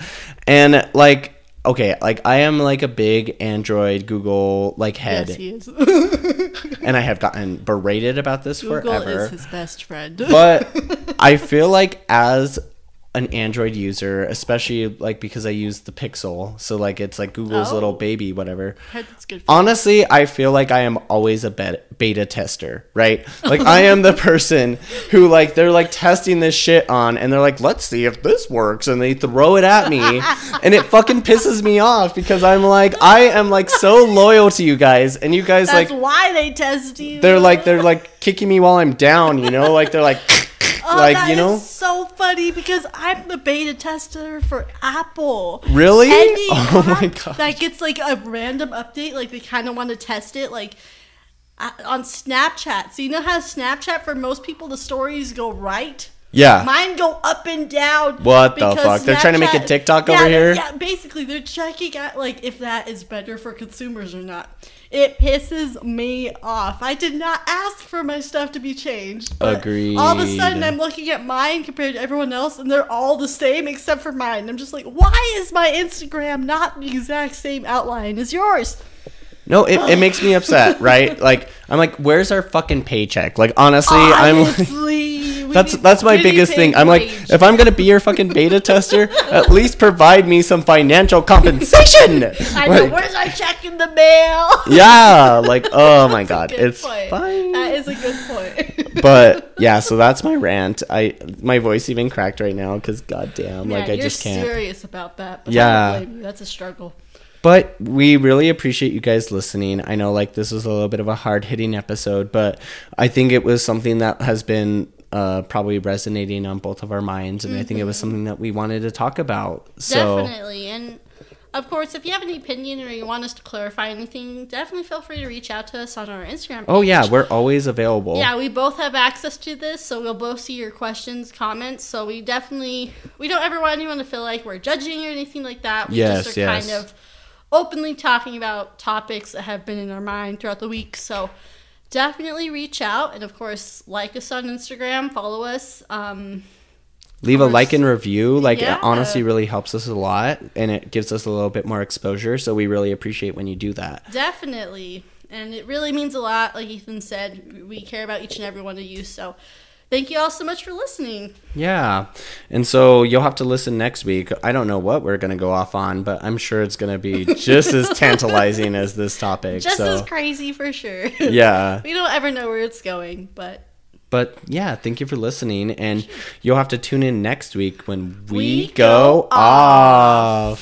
And like okay, like I am like a big Android Google like head Yes, he is. [LAUGHS] and I have gotten berated about this Google forever Google is his best friend. but [LAUGHS] I feel like as an Android user, especially like because I use the Pixel, so like it's like Google's Oh. little baby, whatever. That's good. For Honestly, I feel like I am always a beta, beta tester, right? Like I am the [LAUGHS] person who like they're like testing this shit on and they're like, "Let's see if this works." And they throw it at me [LAUGHS] and it fucking pisses me off because I'm like I am like so loyal to you guys and you guys That's like why they test you. they're like they're like kicking me while I'm down, you know? Like they're like [LAUGHS] Oh, like that you know is so funny because I'm the beta tester for Apple. Really? Any [LAUGHS] Oh my gosh. That gets like a random update, like they kind of want to test it, like on Snapchat. So you know how Snapchat for most people the stories go right. Yeah. Mine go up and down. What the fuck? They're trying to make a TikTok Yeah, over here? Yeah, basically they're checking out like if that is better for consumers or not. It pisses me off. I did not ask for my stuff to be changed. but All of a sudden I'm looking at mine compared to everyone else and they're all the same except for mine. I'm just like, why is my Instagram not the exact same outline as yours? No, it, it makes me upset, right? Like I'm like, where's our fucking paycheck? Like honestly, [LAUGHS] I'm like Honestly, we that's that's my biggest thing. I'm like, wage. if I'm gonna be your fucking beta [LAUGHS] tester, at least provide me some financial compensation. [LAUGHS] I know, Like, where's our check in the mail? yeah, [LAUGHS] like oh my god, it's point. fine. That is a good point. but yeah, so that's my rant. I my voice even cracked right now because goddamn, like I just can't. serious about that. But Yeah. I don't blame you. That's a struggle. But we really appreciate you guys listening. I know like this was a little bit of a hard hitting episode, but I think it was something that has been uh, probably resonating on both of our minds, and I think it was something that we wanted to talk about. So Definitely. And of course, if you have any opinion or you want us to clarify anything, definitely feel free to reach out to us on our Instagram. oh yeah, we're always available. Yeah, we both have access to this, so we'll both see your questions, comments. So we definitely we don't ever want anyone to feel like we're judging or anything like that. We Yes, just are yes. kind of openly talking about topics that have been in our mind throughout the week. So definitely reach out and of course like us on Instagram, follow us. Um, Leave a like and review. Like Yeah. it honestly really helps us a lot, and it gives us a little bit more exposure. So we really appreciate when you do that. Definitely. And it really means a lot. Like Ethan said, we care about each and every one of you. So thank you all so much for listening. Yeah. And so you'll have to listen next week. I don't know what we're going to go off on, but I'm sure it's going to be [LAUGHS] just as tantalizing as this topic. Just so as crazy for sure. [LAUGHS] yeah. [LAUGHS] we don't ever know where it's going, but But yeah, thank you for listening and you'll have to tune in next week when we, We go, go off.